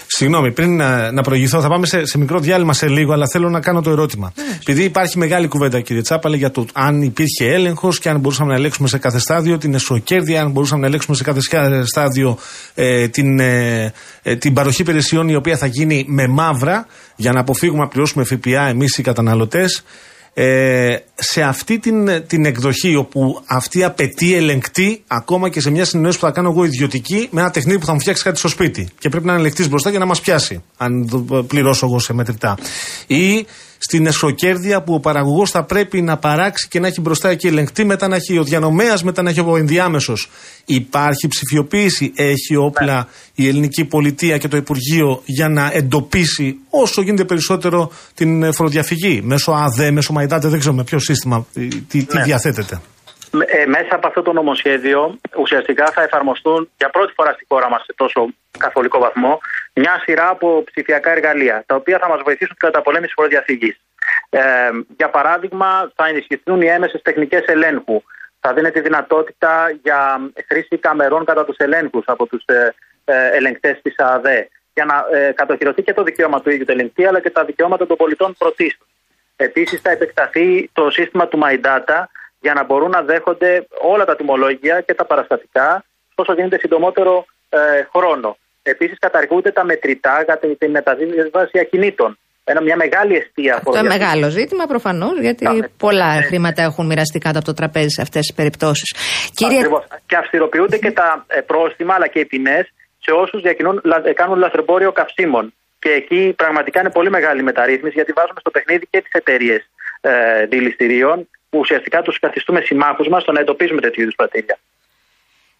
Συγγνώμη, πριν να, να προηγηθώ, θα πάμε σε, σε μικρό διάλειμμα σε λίγο, αλλά θέλω να κάνω το ερώτημα. Ναι. Επειδή υπάρχει μεγάλη κουβέντα, κύριε Τσάπαλε, για το αν υπήρχε έλεγχος και αν μπορούσαμε να ελέγξουμε σε κάθε στάδιο την εσωκέρδεια, αν μπορούσαμε να ελέγξουμε σε κάθε στάδιο ε, την, ε, ε, την παροχή υπηρεσιών η οποία θα γίνει με μαύρα για να αποφύγουμε να πληρώσουμε ΦΠΑ εμείς οι καταναλωτές. Ε, σε αυτή την, την εκδοχή όπου αυτή απαιτεί ελεγκτή ακόμα και σε μια συνεννόηση που θα κάνω εγώ ιδιωτική με ένα τεχνίδι που θα μου φτιάξει κάτι στο σπίτι και πρέπει να είναι ελεγκτής μπροστά για να μας πιάσει αν πληρώσω εγώ σε μετρητά ή στην εσωκέρδεια που ο παραγωγός θα πρέπει να παράξει και να έχει μπροστά εκεί ελεγκτή, μετά να έχει ο διανομέας, μετά να έχει ο ενδιάμεσος. Υπάρχει ψηφιοποίηση, έχει όπλα η ελληνική πολιτεία και το Υπουργείο για να εντοπίσει όσο γίνεται περισσότερο την φοροδιαφυγή. Μέσω ΑΔΕ, μέσω ΜΑΙΤΑΤΕ, δεν ξέρω με ποιος σύστημα, τι, τι ναι. διαθέτεται. Ε, μέσα από αυτό το νομοσχέδιο ουσιαστικά θα εφαρμοστούν για πρώτη φορά στη χώρα μας σε τόσο καθολικό βαθμό μια σειρά από ψηφιακά εργαλεία τα οποία θα μας βοηθήσουν κατά πολέμηση φοροδιαφυγής. Ε, για παράδειγμα θα ενισχυθούν οι έμεσες τεχνικές ελέγχου. Θα δίνεται δυνατότητα για χρήση καμερών κατά τους ελέγχους από τους ε, ε, ελεγκτές της ΑΔΕ για να ε, κατοχυρωθεί και το δικαίωμα του ίδιου του ελεγκτή αλλά και τα δικαιώματα των πολιτών πρωτίστως. Επίσης θα επεκταθεί το σύστημα του MyData για να μπορούν να δέχονται όλα τα τιμολόγια και τα παραστατικά όσο γίνεται συντομότερο ε, χρόνο. Επίσης, καταργούνται τα μετρητά για την μεταβίβαση ακινήτων. Ένα, μια μεγάλη αιστεία Αυτό είναι μεγάλο ζήτημα προφανώς, γιατί πολλά ε, χρήματα έχουν μοιραστεί κάτω από το τραπέζι σε αυτές τις περιπτώσεις. Κύριε... Και αυστηροποιούνται και τα ε, πρόστιμα αλλά και οι ποινέ σε όσους κάνουν λαθρεμπόριο καυσίμων. Και εκεί πραγματικά είναι πολύ μεγάλη μεταρρύθμιση, γιατί βάζουμε στο παιχνίδι και τις εταιρείες ε, δηληστηρίων που ουσιαστικά τους καθιστούμε συμμάχους μας στο να εντοπίζουμε τέτοιου είδους πρατήρια.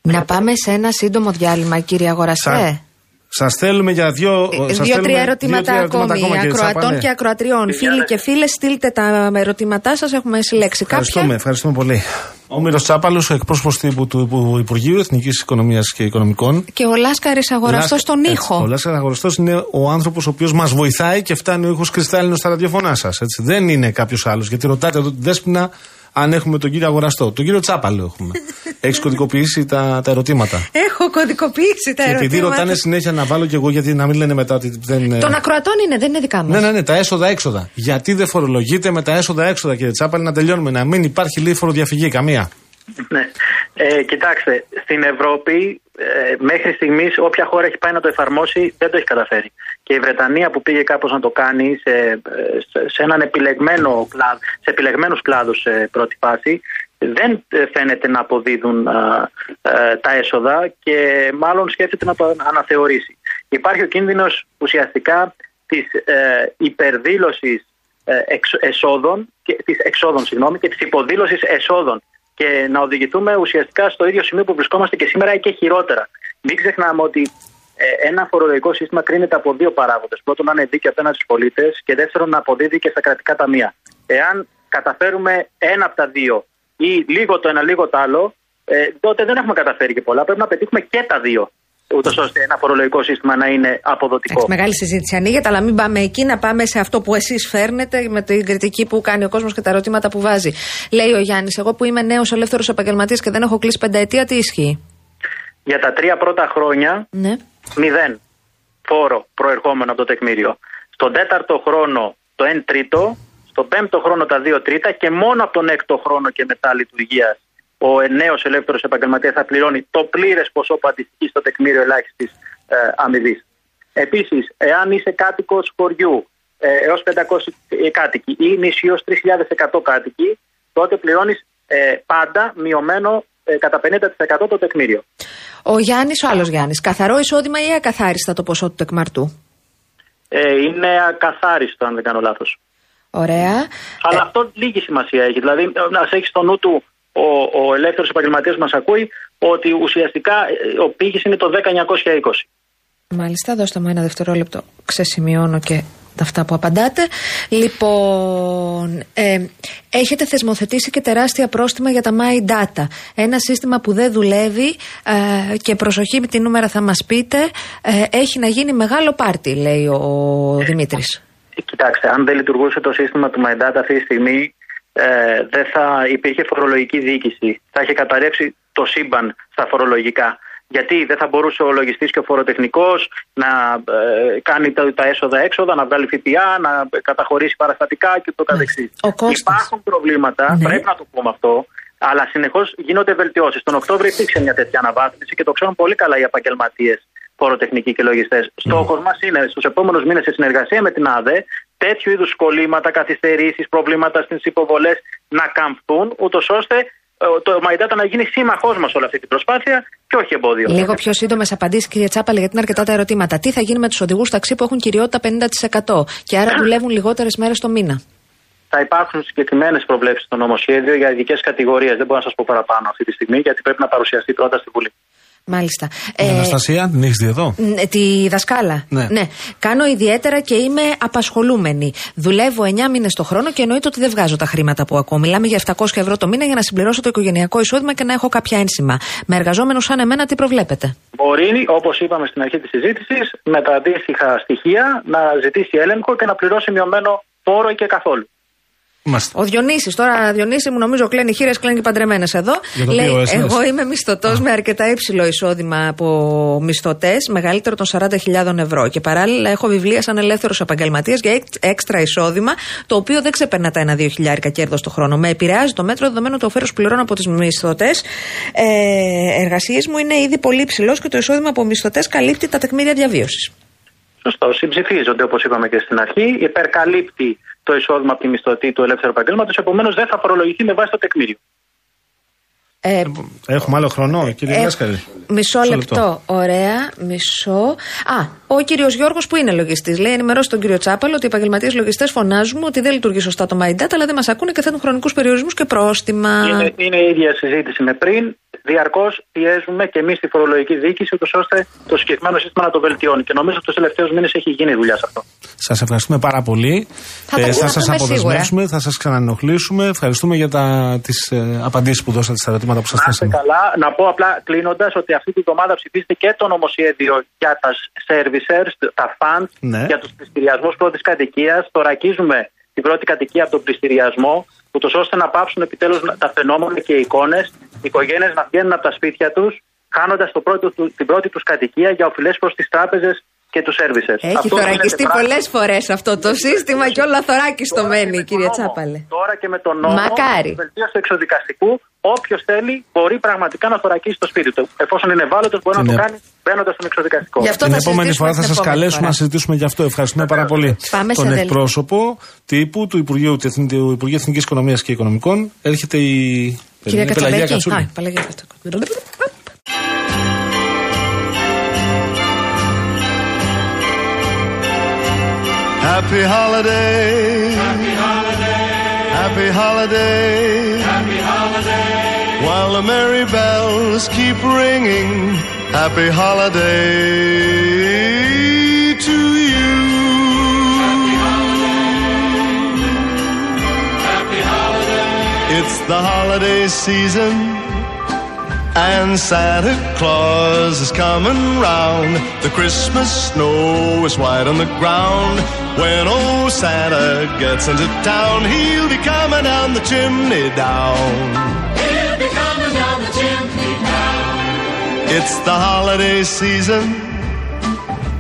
Να πάμε σε ένα σύντομο διάλειμμα, κύριε Αγοραστέ. Σα θέλουμε για δύο. Ε, Δύο-τρία ερωτήματα ακόμη. Ακροατών και ακροατριών. Φίλοι και φίλες, στείλτε τα ερωτήματά σας. Έχουμε συλλέξει κάποια. Ευχαριστούμε, ευχαριστούμε πολύ. Ο Μύρος Τσάπαλος, ο εκπρόσωπος τύπου του Υπουργείου Εθνικής Οικονομίας και Οικονομικών. Και ο Λάσκαρης Αγοραστός στον ήχο. Ο Λάσκαρης Αγοραστός είναι ο άνθρωπος ο οποίος μας βοηθάει και φτάνει ο ήχος κρυστάλλινο στα ραδιοφωνά σας. Δεν είναι κάποιος άλλος. Γιατί ρωτάτε εδώ τη Δέσπινα αν έχουμε τον κύριο Αγοραστό. Τον κύριο Τσάπαλο έχουμε. Έχεις κωδικοποιήσει τα, τα ερωτήματα; Έχω κωδικοποιήσει τα ερωτήματα. Επειδή ρωτάνε συνέχεια να βάλω κι εγώ, γιατί να μην λένε μετά ότι δεν. Των ακροατών είναι, δεν είναι δικά μας. Ναι, ναι, ναι, τα έσοδα-έξοδα. Γιατί δεν φορολογείτε με τα έσοδα-έξοδα, κύριε Τσάπαλη, να τελειώνουμε, να μην υπάρχει λίγη φοροδιαφυγή, καμία. Ναι. Ε, κοιτάξτε, στην Ευρώπη ε, μέχρι στιγμής όποια χώρα έχει πάει να το εφαρμόσει δεν το έχει καταφέρει. Και η Βρετανία που πήγε κάπως να το κάνει σε, ε, σε έναν επιλεγμένο κλάδο, σε επιλεγμένους κλάδους σε πρώτη φάση δεν ε, φαίνεται να αποδίδουν τα έσοδα και μάλλον σκέφτεται να το αναθεωρήσει. Υπάρχει ο κίνδυνος ουσιαστικά της ε, υπερδήλωσης εσόδων και, της εξόδων συγγνώμη, και της υποδήλωσης εσόδων και να οδηγηθούμε ουσιαστικά στο ίδιο σημείο που βρισκόμαστε και σήμερα ή και χειρότερα. Μην ξεχνάμε ότι ε, ένα φορολογικό σύστημα κρίνεται από δύο παράγοντες. Πρώτον, να είναι δίκαιο απέναντι στους πολίτες και δεύτερον, να αποδίδει και στα κρατικά ταμεία. Εάν καταφέρουμε ένα από τα δύο ή λίγο το ένα, λίγο το άλλο, ε, τότε δεν έχουμε καταφέρει και πολλά. Πρέπει να πετύχουμε και τα δύο ούτως ώστε ένα φορολογικό σύστημα να είναι αποδοτικό. Εντάξει, μεγάλη συζήτηση ανοίγεται, αλλά μην πάμε εκεί, να πάμε σε αυτό που εσείς φέρνετε με την κριτική που κάνει ο κόσμος και τα ερωτήματα που βάζει. Λέει ο Γιάννης, εγώ που είμαι νέος ελεύθερος επαγγελματίας και δεν έχω κλείσει πενταετία, τι ισχύει; Για τα τρία πρώτα χρόνια, ναι. μηδέν φόρο προερχόμενο από το τεκμήριο. Στον τέταρτο χρόνο το 1 τρίτο, στον πέμπτο χρόνο τα 2 τρίτα και μόνο από τον έκτο χρόνο και μετά λειτουργίας ο νέος ελεύθερος επαγγελματίας θα πληρώνει το πλήρες ποσό που αντιστοιχεί στο τεκμήριο ελάχιστης ε, αμοιβής. Επίσης, εάν είσαι κάτοικος χωριού ε, έως 500 κάτοικοι ή νησιό 3.100 κάτοικοι, τότε πληρώνεις ε, πάντα μειωμένο ε, κατά 50% το τεκμήριο. Ο Γιάννης, ο άλλος Γιάννης, καθαρό εισόδημα ή ακαθάριστα το ποσό του τεκμαρτού; Ε, είναι ακαθάριστο, αν δεν κάνω λάθος. Ωραία. Αλλά αυτό λίγη σημασία έχει. Δηλαδή, να έχεις στο νου του ο, ο ελεύθερος επαγγελματίας μας ακούει ότι ουσιαστικά ε, ο πύχης είναι το 1920. Μάλιστα, δώστε μου ένα δευτερόλεπτο. Ξεσημειώνω και τα αυτά που απαντάτε. Λοιπόν, ε, έχετε θεσμοθετήσει και τεράστια πρόστιμα για τα My Data. Ένα σύστημα που δεν δουλεύει ε, και προσοχή με την νούμερα θα μας πείτε, ε, έχει να γίνει μεγάλο πάρτι, λέει ο Δημήτρης. Κοιτάξτε, αν δεν λειτουργούσε το σύστημα του My Data αυτή τη στιγμή, ε, δεν θα υπήρχε φορολογική διοίκηση. Θα είχε καταρρεύσει το σύμπαν στα φορολογικά. Γιατί δεν θα μπορούσε ο λογιστής και ο φοροτεχνικός να ε, κάνει τα, τα έσοδα-έξοδα, να βγάλει ΦΠΑ, να καταχωρήσει παραστατικά και το καθεξής. Υπάρχουν προβλήματα, ναι. πρέπει να το πούμε αυτό, αλλά συνεχώς γίνονται βελτιώσεις. Τον Οκτώβριο υπήρξε μια τέτοια αναβάθμιση και το ξέρουν πολύ καλά οι επαγγελματίες φοροτεχνικοί και λογιστές. Mm. Στόχος μας είναι στους επόμενους μήνες σε συνεργασία με την ΑΔΕ τέτοιου είδους κολλήματα, καθυστερήσεις, προβλήματα στις υποβολές να καμφθούν, ούτως ώστε ε, το Μαϊντάτα να γίνει σύμμαχός μας όλη αυτή την προσπάθεια και όχι εμπόδιο. Λίγο πιο σύντομες απαντήσεις, κύριε Τσάπαλη, γιατί είναι αρκετά τα ερωτήματα. Τι θα γίνει με τους οδηγούς ταξί που έχουν κυριότητα 50% και άρα δουλεύουν λιγότερες μέρες το μήνα; Θα υπάρχουν συγκεκριμένες προβλέψεις στο νομοσχέδιο για ειδικές κατηγορίες. Δεν μπορώ να σας πω παραπάνω αυτή τη στιγμή, γιατί πρέπει να παρουσιαστεί πρώτα στη Βουλή. Μάλιστα. Την ε, Αναστασία, την έχεις δει εδώ; Τη δασκάλα. Ναι. ναι. Κάνω ιδιαίτερα και είμαι απασχολούμενη. Δουλεύω 9 μήνες το χρόνο και εννοείται ότι δεν βγάζω τα χρήματα που ακούω. Μιλάμε για 700 ευρώ το μήνα για να συμπληρώσω το οικογενειακό εισόδημα και να έχω κάποια ένσημα. Με εργαζόμενο σαν εμένα, τι προβλέπετε; Μπορεί, όπως είπαμε στην αρχή της συζήτησης, με τα αντίστοιχα στοιχεία να ζητήσει έλεγχο και να πληρώσει μειωμένο φόρο ή και καθόλου. Ο Διονύσης, τώρα Διονύση μου νομίζω κλαίνει χείρες, κλαίνει και παντρεμένες εδώ. Λέει, εγώ είμαι μισθωτός με αρκετά υψηλό εισόδημα από μισθωτές, μεγαλύτερο των 40.000 ευρώ. Και παράλληλα έχω βιβλία σαν ελεύθερος επαγγελματίας για έξτρα εισόδημα, το οποίο δεν ξεπερνά τα ένα-δύο χιλιάρικα κέρδος το χρόνο. Με επηρεάζει το μέτρο δεδομένου του ωφέλου που πληρώνω από τις μισθωτές ε, εργασίες μου είναι ήδη πολύ υψηλός και το εισόδημα από μισθωτές καλύπτει τα τεκμήρια διαβίωσης. Σωστό. Συμψηφίζονται όπως είπαμε και στην αρχή. Υπερκαλύπτει το εισόδημα από τη μισθωτή του ελεύθερου επαγγέλματος, επομένως δεν θα φορολογηθεί με βάση το τεκμήριο. Ε, Έχουμε άλλο χρόνο, κύριε ε, Λάσκαρη. Μισό λεπτό. Ωραία, μισό. Α, ο κύριος Γιώργος που είναι λογιστής λέει: Ενημερώσει τον κύριο Τσάπαλο ότι οι επαγγελματίες λογιστές φωνάζουμε ότι δεν λειτουργεί σωστά το My Data, αλλά δεν μας ακούνε και θέτουν χρονικούς περιορισμούς και πρόστιμα. Είναι, είναι η ίδια συζήτηση με πριν. Διαρκώς πιέζουμε και εμείς στη φορολογική διοίκηση, ούτως ώστε το συγκεκριμένο σύστημα να το βελτιώνει. Και νομίζω ότι τους τελευταίους μήνες έχει γίνει δουλειά σε αυτό. Σας ευχαριστούμε πάρα πολύ. Θα τα θα πούμε σας αποδεσμεύσουμε, θα σας ξανανοχλήσουμε. Ευχαριστούμε για τις ε, απαντήσεις που δώσατε στα ερωτήματα που σας Να είστε θέσαμε. καλά. Να πω απλά κλείνοντας ότι αυτή τη βδομάδα ψηφίζεται και το νομοσχέδιο για τα servicers, τα funds, Ναι. για τους πληστηριασμούς πρώτης κατοικίας. Το ρακίζουμε την πρώτη κατοικία από τον πληστηριασμό, ούτως ώστε να πάψουν επιτέλους τα φαινόμενα και οι εικόνες, οι οικογένειες να βγαίνουν από τα σπίτια τους, χάνοντας την πρώτη τους κατοικία για οφειλές προς τις τράπεζες και τους services. Έχει Αυτό θωρακιστεί γίνεται πολλές φορές αυτό το σύστημα και όλα θωράκιστο Τώρα και μένει, με τον κύριε νόμο. Τσάπαλε. Τώρα και με τον νόμο, Μακάρι. τη βελτίωση του εξοδικαστικού, όποιος θέλει μπορεί πραγματικά να θωρακίσει το σπίτι του. Εφόσον είναι ευάλωτος, μπορεί να Είναι- το κάνει μπαίνοντας στον εξοδικαστικό. Γι' αυτό Την θα επόμενη συζητήσουμε φορά θα την σας επόμενη καλέσουμε φορά. να συζητήσουμε γι' αυτό. Ευχαριστούμε πάρα πολύ. Πάμε σε Τον δελ- εκπρόσωπο τύπου του Υπουργείου, του Εθνικού- του Υπουργείου Εθνικής Οικονομίας και Οικονομικών. Έρχεται η. Κυρία η Happy holiday. Happy holiday. Happy holiday. Happy holiday. While the merry bells keep ringing. Happy holiday to you. Happy holiday. Happy holiday. It's the holiday season. And Santa Claus is coming round. The Christmas snow is white on the ground. When old Santa gets into town, he'll be coming down the chimney down. He'll be coming down the chimney down. It's the holiday season.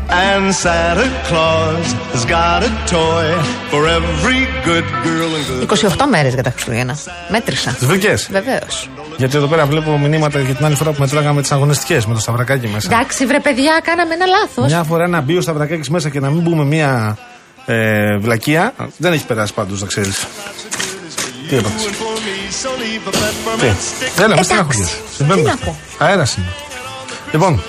And Santa Claus has got a toy for every good girl and good 28 μέρες για τα Χριστούγεννα. Μέτρησα. Τις βρήκες; Βεβαίως. Γιατί εδώ πέρα βλέπω μηνύματα για την άλλη φορά που μετράγαμε τις αγωνιστικές με το σταυρακάκι μέσα. Εντάξει, βρε παιδιά, κάναμε ένα λάθος. Μια φορά να μπει ο σταυρακάκι μέσα και να μην μπούμε μια ε, βλακεία. Δεν έχει περάσει πάντως, να ξέρεις. Τι έπαθε. for me. So leave a peppermint Τι; stick. Έλα, με Εντάξει. στεναχωριέσαι. Τι Συμβαίνουν να αυτά. πω; Αέρας είναι. Λοιπόν,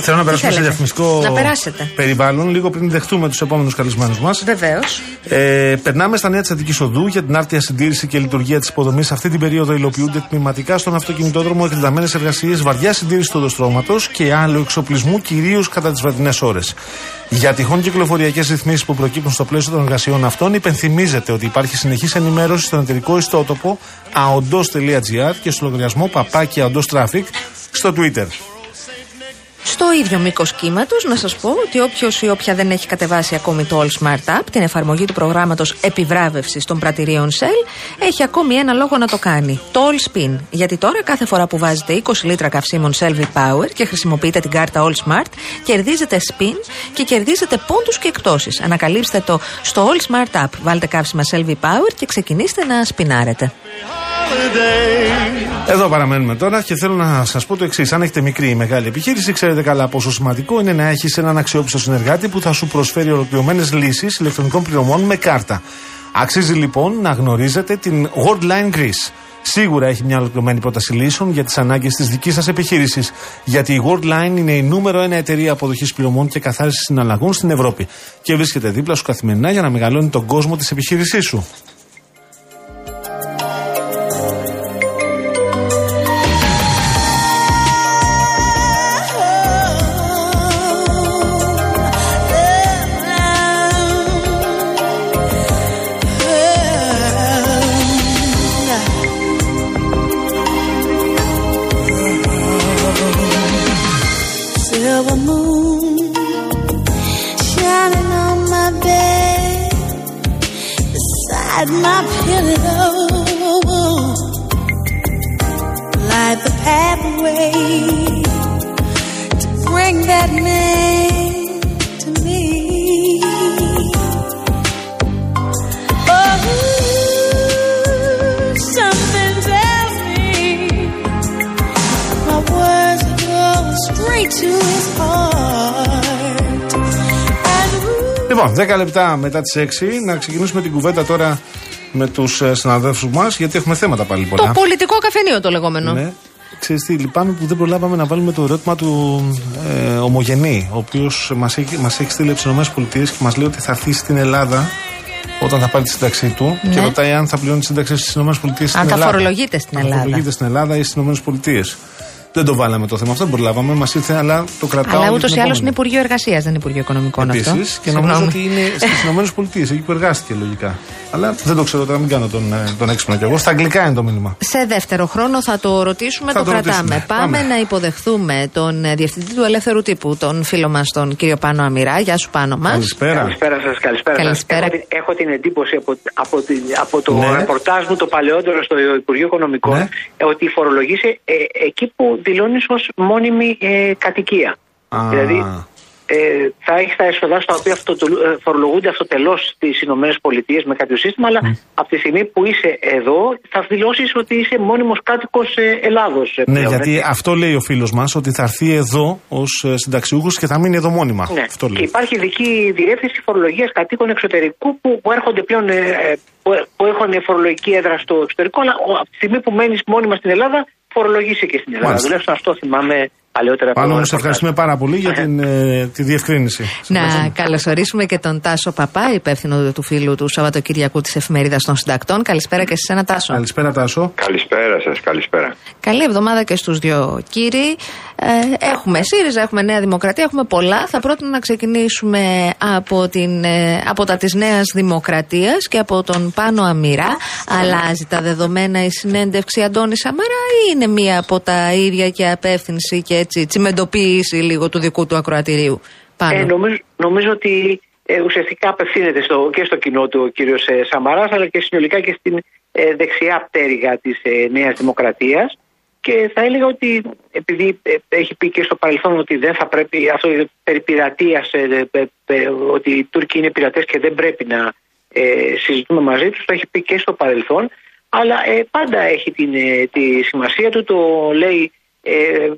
θέλω να περάσουμε σε θέλετε; διαφημιστικό Να περάσετε. περιβάλλον λίγο πριν δεχτούμε τους επόμενους καλεσμένους μας. Βεβαίως. Ε, περνάμε στα νέα της Αττικής Οδού για την άρτια συντήρηση και λειτουργία της υποδομής. Αυτή την περίοδο υλοποιούνται τμηματικά στον αυτοκινητόδρομο εκτεταμένες εργασίες, βαριά συντήρηση του οδοστρώματος και άλλου εξοπλισμού, κυρίως κατά τις βραδινές ώρες. Για τυχόν κυκλοφοριακές ρυθμίσεις που προκύπτουν στο πλαίσιο των εργασιών αυτών, υπενθυμίζεται ότι υπάρχει συνεχής ενημέρωση στον εταιρικό ιστότοπο aondos.gr και στο λογαριασμό παπάκι aondos traffic στο Twitter. Στο ίδιο μήκος κύματος, να σας πω ότι όποιος ή όποια δεν έχει κατεβάσει ακόμη το All Smart App, την εφαρμογή του προγράμματος επιβράβευσης των πρατηρίων Shell, έχει ακόμη ένα λόγο να το κάνει. Το All Spin. Γιατί τώρα κάθε φορά που βάζετε 20 λίτρα καυσίμων Shell V-Power και χρησιμοποιείτε την κάρτα All Smart, κερδίζετε spin και κερδίζετε πόντους και εκτόσεις. Ανακαλύψτε το στο All Smart App. Βάλτε καύσιμα Shell V-Power και ξεκινήστε να σπινάρετε. Holiday. Εδώ παραμένουμε τώρα και θέλω να σας πω το εξής. Αν έχετε μικρή ή μεγάλη επιχείρηση, ξέρετε καλά πόσο σημαντικό είναι να έχεις έναν αξιόπιστο συνεργάτη που θα σου προσφέρει ολοκληρωμένες λύσεις ηλεκτρονικών πληρωμών με κάρτα. Αξίζει λοιπόν να γνωρίζετε την Worldline Greece. Σίγουρα έχει μια ολοκληρωμένη πρόταση λύσεων για τις ανάγκες της δικής σας επιχείρησης. Γιατί η Worldline είναι η νούμερο ένα εταιρεία αποδοχής πληρωμών και καθάρισης συναλλαγών στην Ευρώπη. Και βρίσκεται δίπλα σου καθημερινά για να μεγαλώνει τον κόσμο της επιχείρησής σου. 10 λεπτά μετά τις 6, να ξεκινήσουμε την κουβέντα τώρα με τους συναδέλφους μας, γιατί έχουμε θέματα πάλι πολλά. Το πολιτικό καφενείο το λεγόμενο. Ναι. Ξέρεις τι, λυπάμαι που δεν προλάβαμε να βάλουμε το ερώτημα του ε, Ομογενή, ο οποίος μας έχει, μας έχει στείλει από τις ΗΠΑ και μας λέει ότι θα έρθει στην Ελλάδα όταν θα πάρει τη σύνταξή του Ναι. και ρωτάει αν θα πληρώνει τη σύνταξη στις ΗΠΑ στην Αν θα Ελλάδα. φορολογείται στην Αν Ελλάδα. φορολογείται στην Ελλάδα ή στις ΗΠΑ. Δεν το βάλαμε το θέμα αυτό, δεν προλάβαμε, μας ήρθε, αλλά το κρατάω. Αλλά για ούτως την ή άλλω είναι επόμενη. Υπουργείο Εργασίας, δεν είναι Υπουργείο Οικονομικών αυτό. Επίσης, και νομίζω Συγγνώμη. ότι είναι στις ΗΠΑ, εκεί που εργάστηκε λογικά. Αλλά δεν το ξέρω τώρα, μην κάνω τον, ε, τον έξυπνο κι εγώ. Στα αγγλικά είναι το μήνυμα. Σε δεύτερο χρόνο θα το ρωτήσουμε, Θα το, το κρατάμε. ρωτήσουμε. Πάμε, Πάμε. να υποδεχθούμε τον ε, διευθυντή του Ελεύθερου Τύπου, τον φίλο μας, τον κύριο Πάνο Αμυρά. Γεια σου, Πάνο μας. Καλησπέρα. Καλησπέρα σας, καλησπέρα, σας. Καλησπέρα. Έχω, την- έχω την εντύπωση από, από, την- από το Ναι. ρεπορτάζ μου το παλαιότερο στο Υπουργείο Οικονομικών Ναι. ε, ότι φορολογείσαι ε, εκεί που δηλώνεις ως μόνιμη ε, κατοικία. Α. Δηλαδή ε, θα έχεις τα έσοδα στα οποία αυτό, ε, φορολογούνται αυτοτελώ στι ΗΠΑ με κάποιο σύστημα, αλλά από τη στιγμή που είσαι εδώ θα δηλώσεις ότι είσαι μόνιμος κάτοικος Ελλάδος. Ναι, γιατί αυτό λέει ο φίλος μας, ότι θα έρθει εδώ ως συνταξιούχος και θα μείνει εδώ μόνιμα. Ναι. Αυτό Και λέει. υπάρχει ειδική διεύθυνση φορολογίας κατοίκων εξωτερικού που, που έρχονται πλέον, ε, ε, που, που έχουν φορολογική έδρα στο εξωτερικό, αλλά ο- από τη στιγμή που μένεις μόνιμα στην Ελλάδα, φορολογήσει και στην Ελλάδα. Μάλιστα. Τουλάχιστον αυτό θυμάμαι παλαιότερα. από Πάνω το σε ρεπορτάζ. ευχαριστούμε πάρα πολύ για την, ε, τη διευκρίνηση. Σε Να ευχαριστούμε. καλωσορίσουμε και τον Τάσο Παπά, υπεύθυνο του φίλου του Σαββατοκυριακού της Εφημερίδας των Συντακτών. Καλησπέρα και σε ένα Τάσο. Καλησπέρα, Τάσο. Καλησπέρα σας, καλησπέρα. Καλή εβδομάδα και στους δυο κύριοι. Ε, έχουμε ΣΥΡΙΖΑ, έχουμε Νέα Δημοκρατία, έχουμε πολλά. Θα πρότεινα να ξεκινήσουμε από, την, ε, από τα της Νέας Δημοκρατίας και από τον Πάνο Αμυρά. Αλλάζει τα δεδομένα η συνέντευξη Αντώνη Σαμαρά ή είναι μία από τα ίδια και απεύθυνση και έτσι τσιμεντοποίηση λίγο του δικού του ακροατηρίου. Πάνω. Ε, νομίζω, νομίζω ότι ε, ουσιαστικά απευθύνεται στο, και στο κοινό του ο κύριος ε, Σαμαράς, αλλά και συνολικά και στην ε, δεξιά πτέρυγα της ε, Νέας Δημοκρατίας. Και θα έλεγα ότι επειδή ε, έχει πει και στο παρελθόν ότι δεν θα πρέπει αυτό περί πειρατείας, ε, ε, ε, ότι οι Τούρκοι είναι πειρατές και δεν πρέπει να ε, συζητούμε μαζί τους, το έχει πει και στο παρελθόν, αλλά ε, πάντα έχει την, ε, τη σημασία του, το λέει ε,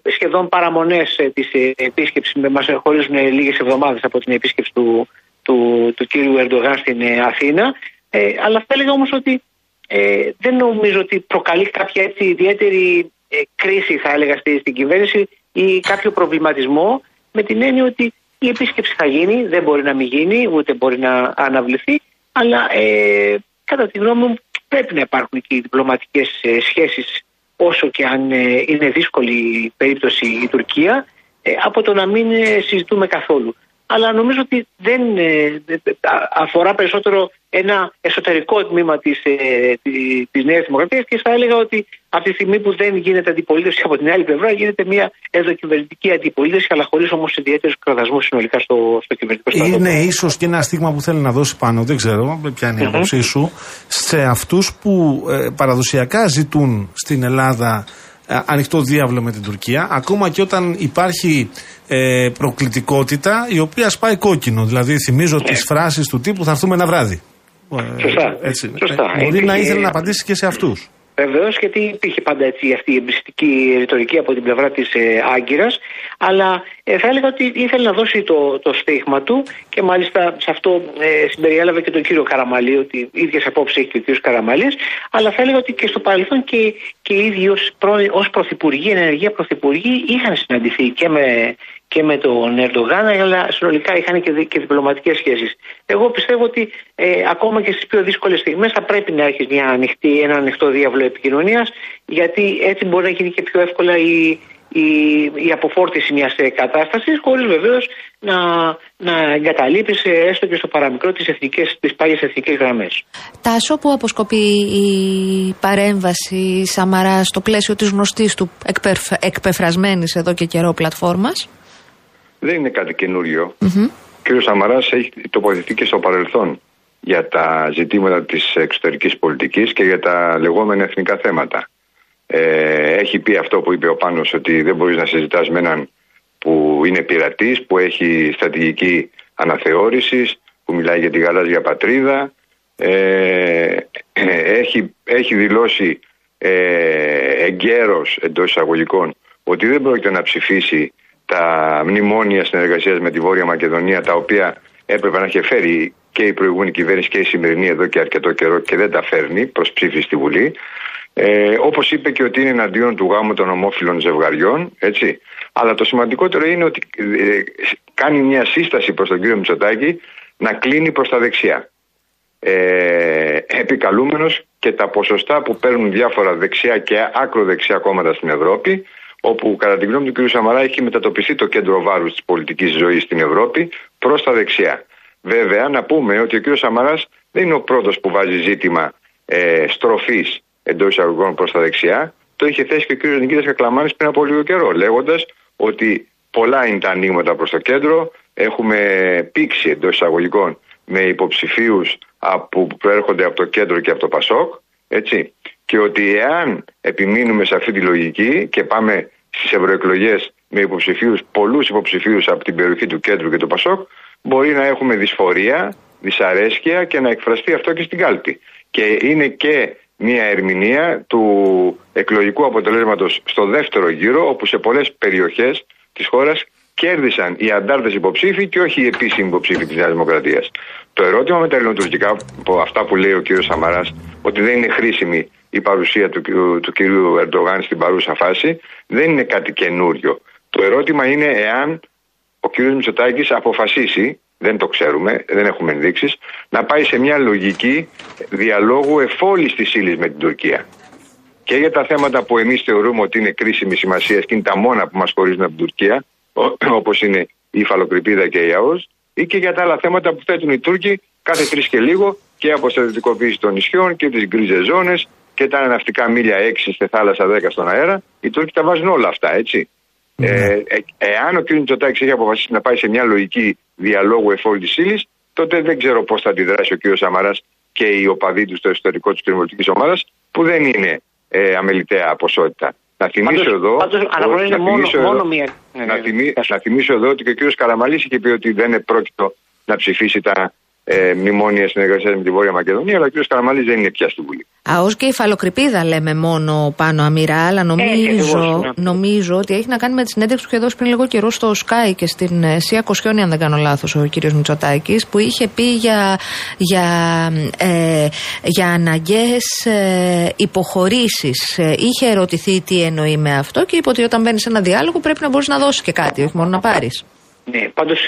σχεδόν παραμονές ε, της ε, επίσκεψης, με- μας χωρίζουν ε, λίγες εβδομάδες από την επίσκεψη του, του, του κύριου Ερντογάν στην ε, Αθήνα, ε, αλλά θα έλεγα όμως ότι ε, δεν νομίζω ότι προκαλεί κάποια έτσι ιδιαίτερη ε, κρίση θα έλεγα στη, στην κυβέρνηση ή κάποιο προβληματισμό με την έννοια ότι η επίσκεψη θα γίνει, δεν μπορεί να μην γίνει, ούτε μπορεί να αναβληθεί, αλλά ε, κατά τη γνώμη μου πρέπει να υπάρχουν και οι διπλωματικές ε, σχέσεις όσο και αν ε, είναι δύσκολη η περίπτωση η Τουρκία ε, από το να μην ε, συζητούμε καθόλου. Αλλά νομίζω ότι δεν ε, δε- δε- α- αφορά περισσότερο ένα εσωτερικό τμήμα της, ε, τη- της Νέας Δημοκρατίας και θα έλεγα ότι από τη στιγμή που δεν γίνεται αντιπολίτευση από την άλλη πλευρά γίνεται μια ενδοκυβερνητική αντιπολίτευση αλλά χωρίς όμως ιδιαίτερους κραδασμούς συνολικά στο, στο κυβερνητικό στρατό. Είναι ίσως και ένα στίγμα που θέλει να δώσει πάνω, δεν ξέρω ποια είναι η άποψή σου, σε αυτούς που ε, παραδοσιακά ζητούν στην Ελλάδα ε, ανοιχτό διάβλο με την Τουρκία, ακόμα και όταν υπάρχει ε, προκλητικότητα η οποία σπάει κόκκινο. Δηλαδή, θυμίζω τις φράσεις του τύπου θα έρθουμε ένα βράδυ. Ε, Σωστά. Έτσι. Σωστά. Ε, μπορεί να Υπήρχε- ήθελε να απαντήσει και σε αυτούς. Βεβαίως, γιατί υπήρχε πάντα έτσι αυτή η εμπριστική ρητορική από την πλευρά της ε, Άγκυρας. Αλλά ε, θα έλεγα ότι ήθελε να δώσει το, το στίγμα του και μάλιστα σε αυτό ε, συμπεριέλαβε και τον κύριο Καραμαλή, ότι ίδιες απόψεις έχει και ο κύριος Καραμαλής. Αλλά θα έλεγα ότι και στο παρελθόν και, και οι ίδιοι ως πρωθυπουργοί, ενεργεία πρωθυπουργοί, είχαν συναντηθεί και με, και με τον Ερντογάν, αλλά συνολικά είχαν και, δι- και διπλωματικές σχέσεις. Εγώ πιστεύω ότι ε, ακόμα και στις πιο δύσκολες στιγμές θα πρέπει να έχει μια ανοιχτή, ένα ανοιχτό διάβλο επικοινωνίας, γιατί έτσι μπορεί να γίνει και πιο εύκολα η, η, η αποφόρτιση μιας κατάστασης, χωρίς βεβαίως να, να εγκαταλείπει ε, έστω και στο παραμικρό τις τις πάγιες εθνικές γραμμές. Τάσο που αποσκοπεί η παρέμβαση Σαμαρά στο πλαίσιο της γνωστής του εκπεφ- εκπεφρασμένης εδώ και καιρό πλατφόρμας; Δεν είναι κάτι καινούριο. Ο κ. Σαμαράς έχει τοποθετηθεί και στο παρελθόν για τα ζητήματα της εξωτερικής πολιτικής και για τα λεγόμενα εθνικά θέματα. Ε, έχει πει αυτό που είπε ο Πάνος ότι δεν μπορείς να συζητάς με έναν που είναι πειρατής, που έχει στρατηγική αναθεώρησης, που μιλάει για τη γαλάζια πατρίδα. Ε, έχει, έχει δηλώσει ε, εγκαίρος εντός εισαγωγικών ότι δεν πρόκειται να ψηφίσει τα μνημόνια συνεργασίας με τη Βόρεια Μακεδονία τα οποία έπρεπε να είχε φέρει και η προηγούμενη κυβέρνηση και η σημερινή εδώ και αρκετό καιρό και δεν τα φέρνει προς ψήφι στη Βουλή. Ε, Όπως είπε και ότι είναι εναντίον του γάμου των ομόφυλων ζευγαριών, έτσι. Αλλά το σημαντικότερο είναι ότι ε, κάνει μια σύσταση προς τον κύριο Μητσοτάκη να κλείνει προς τα δεξιά. Ε, επικαλούμενος και τα ποσοστά που παίρνουν διάφορα δεξιά και άκρο-δεξιά κόμματα στην Ευρώπη, όπου κατά τη γνώμη του κ. Σαμαρά έχει μετατοπιστεί το κέντρο βάρους της πολιτικής ζωής στην Ευρώπη προς τα δεξιά. Βέβαια, να πούμε ότι ο κ. Σαμαράς δεν είναι ο πρώτος που βάζει ζήτημα ε, στροφής εντός εισαγωγικών προς τα δεξιά. Το είχε θέσει και ο κ. Νικήτας Κακλαμάνης πριν από λίγο καιρό, λέγοντας ότι πολλά είναι τα ανοίγματα προς το κέντρο. Έχουμε πήξει εντός εισαγωγικών με υποψηφίους που προέρχονται από το κέντρο και από το Πασόκ. Έτσι. Και ότι εάν επιμείνουμε σε αυτή τη λογική και πάμε στις ευρωεκλογές με υποψηφίους, πολλούς υποψηφίους από την περιοχή του κέντρου και του Πασόκ, μπορεί να έχουμε δυσφορία, δυσαρέσκεια και να εκφραστεί αυτό και στην κάλπη. Και είναι και μια ερμηνεία του εκλογικού αποτελέσματος στο δεύτερο γύρο, όπου σε πολλές περιοχές της χώρας κέρδισαν οι αντάρτες υποψήφοι και όχι οι επίσημοι υποψήφοι της Νέας Δημοκρατίας. Το ερώτημα με τα ελληνοτουρκικά, από αυτά που λέει ο κ. Σαμαράς, ότι δεν είναι χρήσιμη η παρουσία του, του κ. Ερντογάν στην παρούσα φάση, δεν είναι κάτι καινούριο. Το ερώτημα είναι εάν ο κ. Μητσοτάκης αποφασίσει, δεν το ξέρουμε, δεν έχουμε ενδείξεις, να πάει σε μια λογική διαλόγου εφόλης της ύλης με την Τουρκία. Και για τα θέματα που εμείς θεωρούμε ότι είναι κρίσιμη σημασία και είναι τα μόνα που μας χωρίζουν από την Τουρκία, όπως είναι η υφαλοκρηπίδα και η ΑΟΣ, ή και για τα άλλα θέματα που θέτουν οι Τούρκοι κάθε τρεις και λίγο και αποστρατητικοποίηση των νησιών και τις γκρίζες ζώνες και τα ναυτικά μίλια 6 στη θάλασσα 10 στον αέρα. Οι Τούρκοι τα βάζουν όλα αυτά, έτσι. Ε, ε, εάν ο κ. Μητσοτάκη έχει αποφασίσει να πάει σε μια λογική διαλόγου εφόλη τη ύλης, τότε δεν ξέρω πώς θα αντιδράσει ο κ. Σαμαράς και οι οπαδοί του στο εσωτερικό της κοινοβουλευτική ομάδας, που δεν είναι ε, αμεληταία ποσότητα. Να θυμίσω εδώ. να μόνο, θυμίσω μόνο μία. Να, θυμί, να θυμίσω εδώ ότι και ο κ. Καραμαλής είχε πει ότι δεν είναι πρόκειτο να ψηφίσει τα ε, μνημόνια συνεργασίας με τη Βόρεια Μακεδονία, αλλά ο κ. Καραμαλή δεν είναι πια στη Βουλή. Α, ως και η φαλοκρηπίδα λέμε μόνο πάνω αμυρά, αλλά νομίζω, ναι. νομίζω ότι έχει να κάνει με τη συνέντευξη που είχε δώσει πριν λίγο καιρό στο Sky και στην ε, Σία Κοσιόνη, αν δεν κάνω λάθος, ο κύριος Μητσοτάκης, που είχε πει για, για, ε, για αναγκαίες ε, υποχωρήσεις. Ε, είχε ερωτηθεί τι εννοεί με αυτό και είπε ότι όταν μπαίνεις σε ένα διάλογο πρέπει να μπορείς να δώσεις και κάτι, όχι μόνο να πάρεις. Ναι, πάντως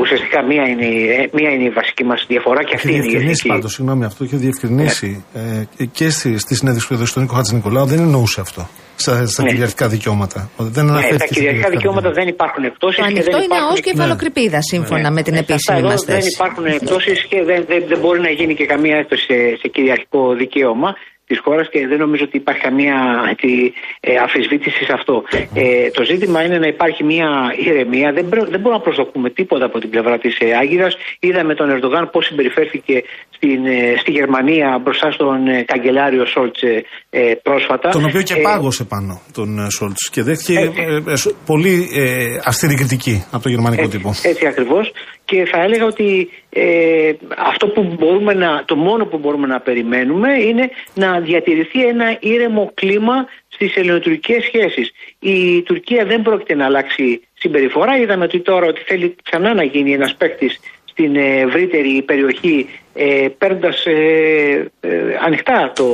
ουσιαστικά μία είναι, ε, μία είναι η βασική μας διαφορά και Έχει αυτή είναι η διευκρινίσει ηθική. πάντως, συγγνώμη, αυτό είχε διευκρινίσει ε, και στη, στη συνέντευξη που έδωσε στον Νίκο Χατζη Νικολάου δεν εννοούσε αυτό. Στα, στα Ναι. κυριαρχικά δικαιώματα. Ότι Δεν Ναι, αναφέρθηκε τα στα κυριαρχικά δικαιώματα δεν υπάρχουν εκτόσει. Το ανοιχτό είναι ΑΟΣ και η φαλοκρηπίδα, σύμφωνα με την Σε αυτά επίσημη εδώ μα δεν θέση. υπάρχουν εκτόσει και δεν, δεν, δεν μπορεί να γίνει και καμία έκπτωση σε, σε κυριαρχικό δικαίωμα της χώρας και δεν νομίζω ότι υπάρχει καμία έτσι, ε, αμφισβήτηση σε αυτό. Ε, το ζήτημα είναι να υπάρχει μια ηρεμία. Δεν, πρέ- δεν μπορούμε να προσδοκούμε τίποτα από την πλευρά της ε, Άγκυρας. Είδαμε τον Ερντογάν πώς συμπεριφέρθηκε στην, ε, στη Γερμανία μπροστά στον ε, καγκελάριο Σόλτς ε, ε, πρόσφατα. Τον οποίο και Ε, πάγωσε πάνω τον ε, Σόλτς και δέχτηκε ε, ε, σο- πολύ ε, αυστηρή κριτική από το γερμανικό Έτσι, τύπο. έτσι ακριβώς και θα έλεγα ότι ε, αυτό που μπορούμε να, το μόνο που μπορούμε να περιμένουμε είναι να διατηρηθεί ένα ήρεμο κλίμα στις ελληνοτουρκικές σχέσεις. Η Τουρκία δεν πρόκειται να αλλάξει συμπεριφορά. Είδαμε ότι τώρα ότι θέλει ξανά να γίνει ένας παίκτης στην ε, ευρύτερη περιοχή ε, παίρνοντας ε, ε, ανοιχτά το,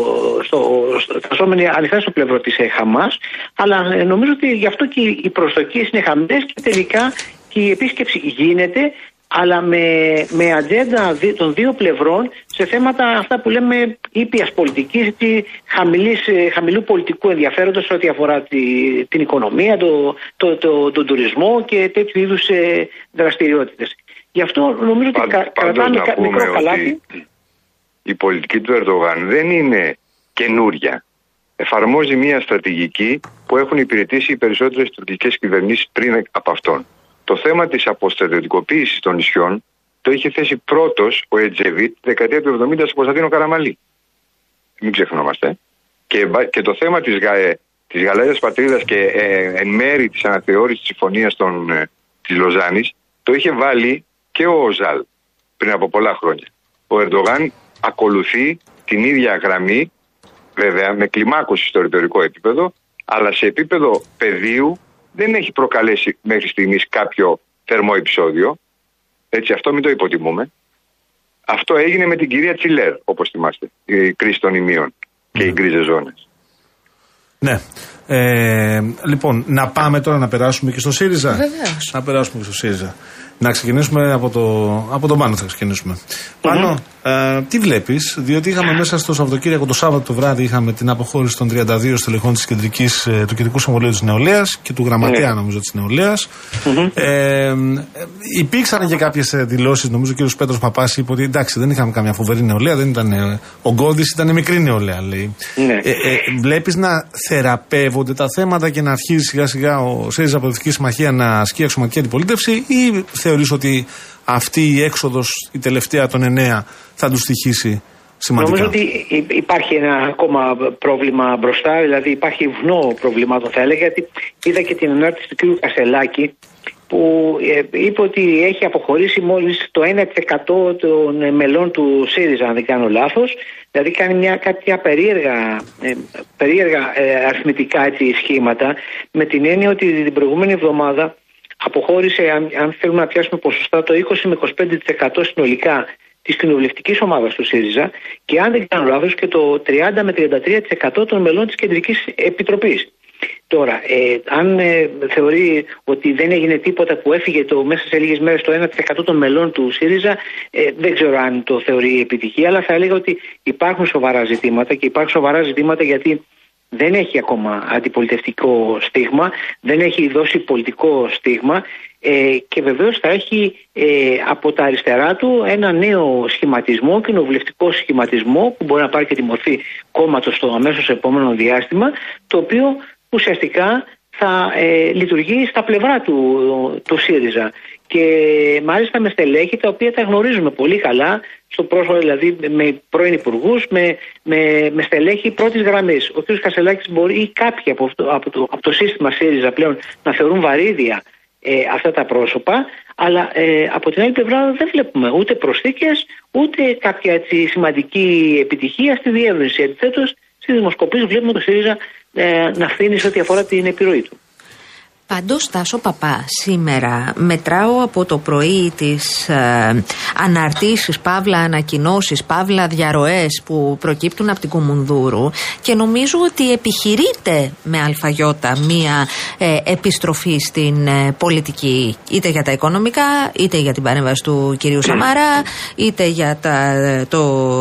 στο, στο, φασόμενοι ανοιχτά στο πλευρό της ε, Χαμάς αλλά ε, νομίζω ότι γι' αυτό και οι προσδοκίες είναι χαμηλές και τελικά και η επίσκεψη γίνεται αλλά με, με ατζέντα δι- των δύο πλευρών σε θέματα αυτά που λέμε ήπιας πολιτικής ή χαμηλής, ε, χαμηλού πολιτικού ενδιαφέροντος σε ό,τι αφορά τη, την οικονομία, το, το, το, τον τουρισμό και τέτοιου είδους ε, δραστηριότητες. Γι' αυτό νομίζω ότι Πάντ- κα, πάντως κρατάμε να κα- πούμε μικρό καλάθι. ότι η πολιτική του Ερντογάν δεν είναι καινούρια. Εφαρμόζει μια στρατηγική που έχουν υπηρετήσει οι περισσότερες τουρκικές κυβερνήσεις πριν από αυτόν. Το θέμα της αποστρατιωτικοποίησης των νησιών το είχε θέσει πρώτος ο Ετζεβίτ τη δεκαετία του 70 στον Κωνσταντίνο Καραμαλή. Μην ξεχνόμαστε. Και, μπα- και το θέμα της γα, της γαλάζιας πατρίδας και ε, εν μέρη της αναθεώρησης της συμφωνίας των, ε, της Λοζάνης το είχε βάλει και ο Οζάλ πριν από πολλά χρόνια. Ο Ερντογάν ακολουθεί την ίδια γραμμή, βέβαια με κλιμάκωση στο ρητορικό επίπεδο, αλλά σε επίπεδο πεδίου δεν έχει προκαλέσει μέχρι στιγμής κάποιο θερμό επεισόδιο. Έτσι, αυτό μην το υποτιμούμε. Αυτό έγινε με την κυρία Τσιλέρ, όπως θυμάστε. Η κρίση των ημείων και οι γκρίζες ζώνες. Ναι. Ε, λοιπόν, να πάμε τώρα να περάσουμε και στο ΣΥΡΙΖΑ. Βεβαίως. Να περάσουμε και στο ΣΥΡΙΖΑ. Να ξεκινήσουμε από, το, από τον Πάνο θα ξεκινήσουμε. Πάνο, ε, τι βλέπεις, διότι είχαμε μέσα στο Σαββατοκύριακο το Σάββατο το βράδυ είχαμε την αποχώρηση των 32 στελεχών της κεντρικής, ε, του Κεντρικού Συμβουλίου της Νεολαίας και του Γραμματέα, νομίζω, της νεολαίας. Ε, ε, υπήρξαν και κάποιες δηλώσεις, νομίζω ο κ. Πέτρος Παπάς είπε ότι εντάξει, δεν είχαμε καμιά φοβερή νεολαία, δεν ήταν ε, ογκώδη, ήταν μικρή νεολαία, λέει. Ναι. Ε, ε, Βλέπεις να θεραπεύονται τα θέματα και να αρχίζει σιγά σιγά ο ΣΕΡΙΖΑ Αποδευτική Συμμαχία να ασκεί αξιωματική αντιπολίτευση, ή θεωρείς ότι αυτή η έξοδος, η τελευταία των εννέα, θα τους στοιχήσει σημαντικά; Νομίζω ότι υ- υπάρχει ένα ακόμα πρόβλημα μπροστά, δηλαδή υπάρχει βουνό προβλημάτων θα έλεγα, γιατί είδα και την ανάρτηση του κ. Κασελάκη που ε, είπε ότι έχει αποχωρήσει μόλις το 1% των ε, μελών του ΣΥΡΙΖΑ, αν δεν κάνω λάθος. Δηλαδή κάνει μια κάποια περίεργα, ε, περίεργα ε, αριθμητικά έτσι, σχήματα με την έννοια ότι την προηγούμενη εβδομάδα αποχώρησε, αν, αν θέλουμε να πιάσουμε ποσοστά, το 20 με 25% συνολικά της κοινοβουλευτικής ομάδας του ΣΥΡΙΖΑ και αν δεν κάνω λάθος και το 30 με 33% των μελών της Κεντρικής Επιτροπής. Τώρα, ε, αν ε, θεωρεί ότι δεν έγινε τίποτα που έφυγε το, μέσα σε λίγες μέρες το 1% των μελών του ΣΥΡΙΖΑ, ε, δεν ξέρω αν το θεωρεί επιτυχία, αλλά θα έλεγα ότι υπάρχουν σοβαρά ζητήματα και υπάρχουν σοβαρά ζητήματα γιατί δεν έχει ακόμα αντιπολιτευτικό στίγμα, δεν έχει δώσει πολιτικό στίγμα ε, και βεβαίως θα έχει ε, από τα αριστερά του ένα νέο σχηματισμό, κοινοβουλευτικό σχηματισμό που μπορεί να πάρει και τη μορφή κόμματος στο αμέσως επόμενο διάστημα το οποίο ουσιαστικά θα ε, λειτουργεί στα πλευρά του, του ΣΥΡΙΖΑ και μάλιστα με στελέχη τα οποία τα γνωρίζουμε πολύ καλά στο πρόσωπο δηλαδή με πρώην υπουργούς, με, με, με στελέχη πρώτης γραμμής. Ο κ. Κασελάκης μπορεί ή κάποιοι από, αυτό, από, το, από το σύστημα ΣΥΡΙΖΑ πλέον να θεωρούν βαρύδια ε, αυτά τα πρόσωπα, αλλά ε, από την άλλη πλευρά δεν βλέπουμε ούτε προσθήκες, ούτε κάποια έτσι, σημαντική επιτυχία στη διεύρυνση. Αντιθέτως, στις δημοσκοπήσεις βλέπουμε το ΣΥΡΙΖΑ ε, να φθήνει σε ό,τι αφορά την επιρροή του. Πάντως, Τάσο Παπά, σήμερα μετράω από το πρωί τις ε, αναρτήσεις, παύλα ανακοινώσεις, παύλα διαρροές που προκύπτουν από την Κουμουνδούρου και νομίζω ότι επιχειρείται με αλφαγιώτα μία ε, επιστροφή στην ε, πολιτική, είτε για τα οικονομικά, είτε για την παρέμβαση του κυρίου Σαμαρά, είτε για τα, το,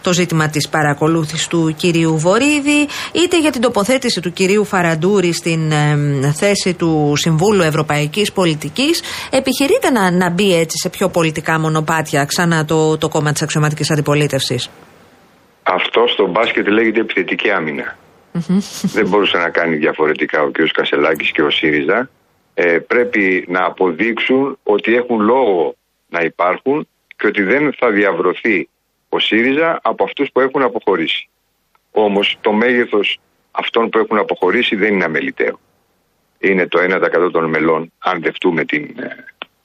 το ζήτημα της παρακολούθησης του κυρίου Βορύδη, είτε για την τοποθέτηση του κυρίου Φαραντούρη στην ε, θέση του Συμβούλου Ευρωπαϊκής Πολιτικής. Επιχειρείται να, να μπει έτσι σε πιο πολιτικά μονοπάτια ξανά το, το κόμμα της αξιωματικής αντιπολίτευσης; Αυτό στο μπάσκετ λέγεται επιθετική άμυνα. Δεν μπορούσε να κάνει διαφορετικά ο κ. Κασελάκης και ο ΣΥΡΙΖΑ. Ε, πρέπει να αποδείξουν ότι έχουν λόγο να υπάρχουν και ότι δεν θα διαβρωθεί ο ΣΥΡΙΖΑ από αυτούς που έχουν αποχωρήσει. Όμως το μέγεθος αυτών που έχουν αποχωρήσει δεν είναι αμεληταίο. Είναι το 1% των μελών, αν δεχτούμε την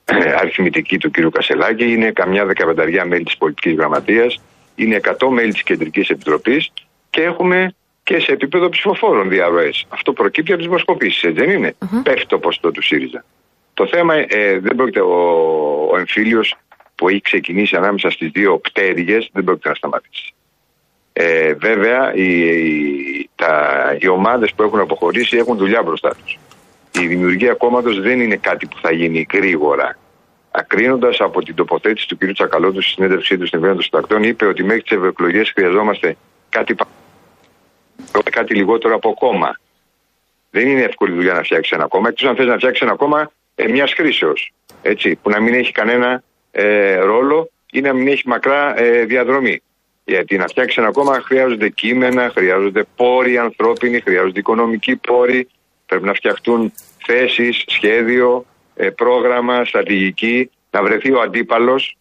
ε, αριθμητική του κ. Κασελάκη, είναι καμιά δεκαπενταριά μέλη της πολιτικής γραμματείας, είναι 100 μέλη της Κεντρικής Επιτροπής και έχουμε και σε επίπεδο ψηφοφόρων διαρροές. Αυτό προκύπτει από τις δημοσκοπήσεις, έτσι δεν είναι; Πέφτει το ποσοστό του ΣΥΡΙΖΑ. Το θέμα ε, δεν πρόκειται ο, ο εμφύλιος που έχει ξεκινήσει ανάμεσα στις δύο πτέρυγες δεν πρόκειται να σταματήσει. Ε, βέβαια, οι, οι, τα, οι ομάδες που έχουν αποχωρήσει έχουν δουλειά μπροστά τους. Η δημιουργία κόμματος δεν είναι κάτι που θα γίνει γρήγορα. Ακρίνοντας από την τοποθέτηση του κ. Τσακαλώτου στη συνέντευξή του στην Βέντα των Συντακτών, είπε ότι μέχρι τις ευρωεκλογές χρειαζόμαστε κάτι, πα- κάτι λιγότερο από κόμμα. Δεν είναι εύκολη δουλειά να φτιάξεις ένα κόμμα, εκτός αν θες να φτιάξεις ένα κόμμα ε, μιας χρήσεως. Έτσι, που να μην έχει κανένα ε, ρόλο ή να μην έχει μακρά ε, διαδρομή. Γιατί να φτιάξεις ένα κόμμα χρειάζονται κείμενα, χρειάζονται πόροι ανθρώπινοι, χρειάζονται οικονομικοί πόροι, πρέπει να φτιαχτούν θέσεις, σχέδιο, ε, πρόγραμμα, στρατηγική, να βρεθεί ο αντίπαλος,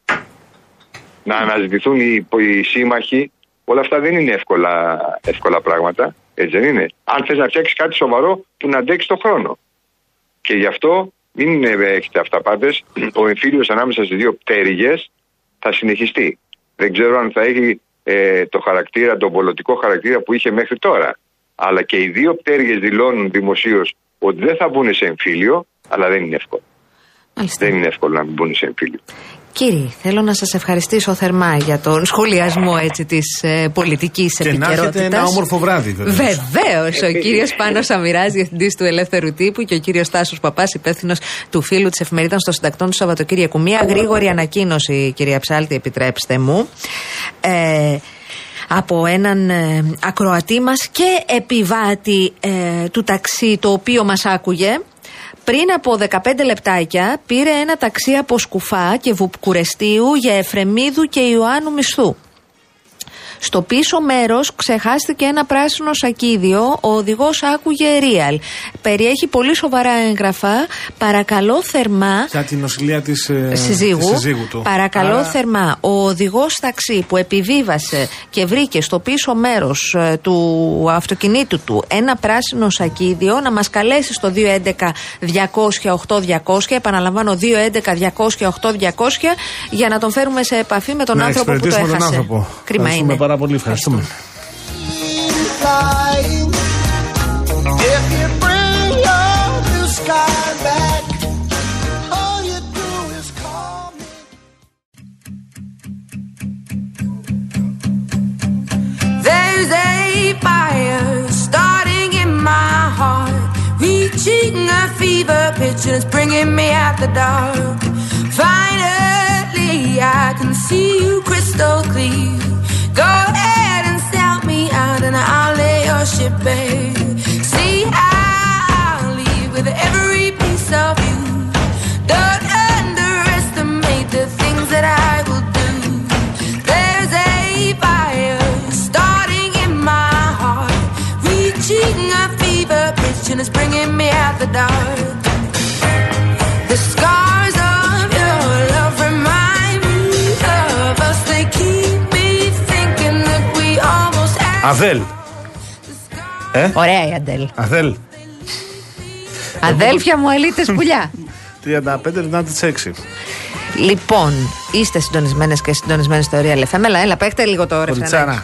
να αναζητηθούν οι, οι σύμμαχοι. Όλα αυτά δεν είναι εύκολα, εύκολα πράγματα. Έτσι δεν είναι. Αν θες να φτιάξεις κάτι σοβαρό που να αντέξεις το χρόνο. Και γι' αυτό μην ε, έχετε αυταπάτε. Ο εμφύλιος ανάμεσα στις δύο πτέρυγες θα συνεχιστεί. Δεν ξέρω αν θα έχει ε, το χαρακτήρα, τον πολιτικό χαρακτήρα που είχε μέχρι τώρα. Αλλά και οι δύο πτέρυγες δηλώνουν δημοσίως ότι δεν θα μπουν σε εμφύλιο, αλλά δεν είναι εύκολο. Μάλιστα. Δεν είναι εύκολο να μην μπουν σε εμφύλιο. Κύριε, θέλω να σας ευχαριστήσω θερμά για τον σχολιασμό έτσι της ε, πολιτικής Και να έχετε επικαιρότητας. ένα όμορφο βράδυ, βέβαια. Βεβαίως. Ο κύριος Πάνος Αμυρά, διευθυντής του Ελεύθερου Τύπου και ο κύριος Τάσο Παπάς, υπεύθυνος του φίλου της εφημερίδας των συντακτών του Σαββατοκύριακου. Μία γρήγορη ανακοίνωση, κυρία Ψάλτη, επιτρέψτε μου. Ε, από έναν ε, ακροατή μας και επιβάτη ε, του ταξί το οποίο μας άκουγε πριν από 15 λεπτάκια πήρε ένα ταξί από Σκουφά και Βουκουρεστίου για Εφρεμίδου και Ιωάννου Μισθού. Στο πίσω μέρος ξεχάστηκε ένα πράσινο σακίδιο. Ο οδηγός άκουγε real. Περιέχει πολύ σοβαρά έγγραφα. Παρακαλώ θερμά. Για την νοσηλεία της Συζύγου. συζύγου του. Παρακαλώ Άρα, θερμά. Ο οδηγός ταξί που επιβίβασε και βρήκε στο πίσω μέρος του αυτοκινήτου του ένα πράσινο σακίδιο να μας καλέσει στο 211-200-8200. Επαναλαμβάνω, 211-200-8200 για να τον φέρουμε σε επαφή με τον να άνθρωπο που το εξυπηρετήσουμε έχασε. τον άνθρωπο. Κρίμα Ευχαριστούμε είναι. πάρα πολύ. Ευχαριστούμε. flying. If you bring your blue sky back, all you do is call me. There's a fire starting in my heart, reaching a fever pitch and it's bringing me out the dark. Finally, I can see you crystal clear. Go ahead and sell me out, and I'll lay your ship bare. See, I'll leave with every piece of you. Don't underestimate the things that I will do. There's a fire starting in my heart, reaching a fever pitch, and it's bringing me out the dark. Αδέλ. Ε, Ωραία η Αντέλ. Αδέλ. Αδέλφια μου, αλήτες πουλιά. 35-36. λοιπόν, είστε συντονισμένες και συντονισμένες στο Real FM. Έλα, έλα, παίχτε λίγο το ρεφρενάκι.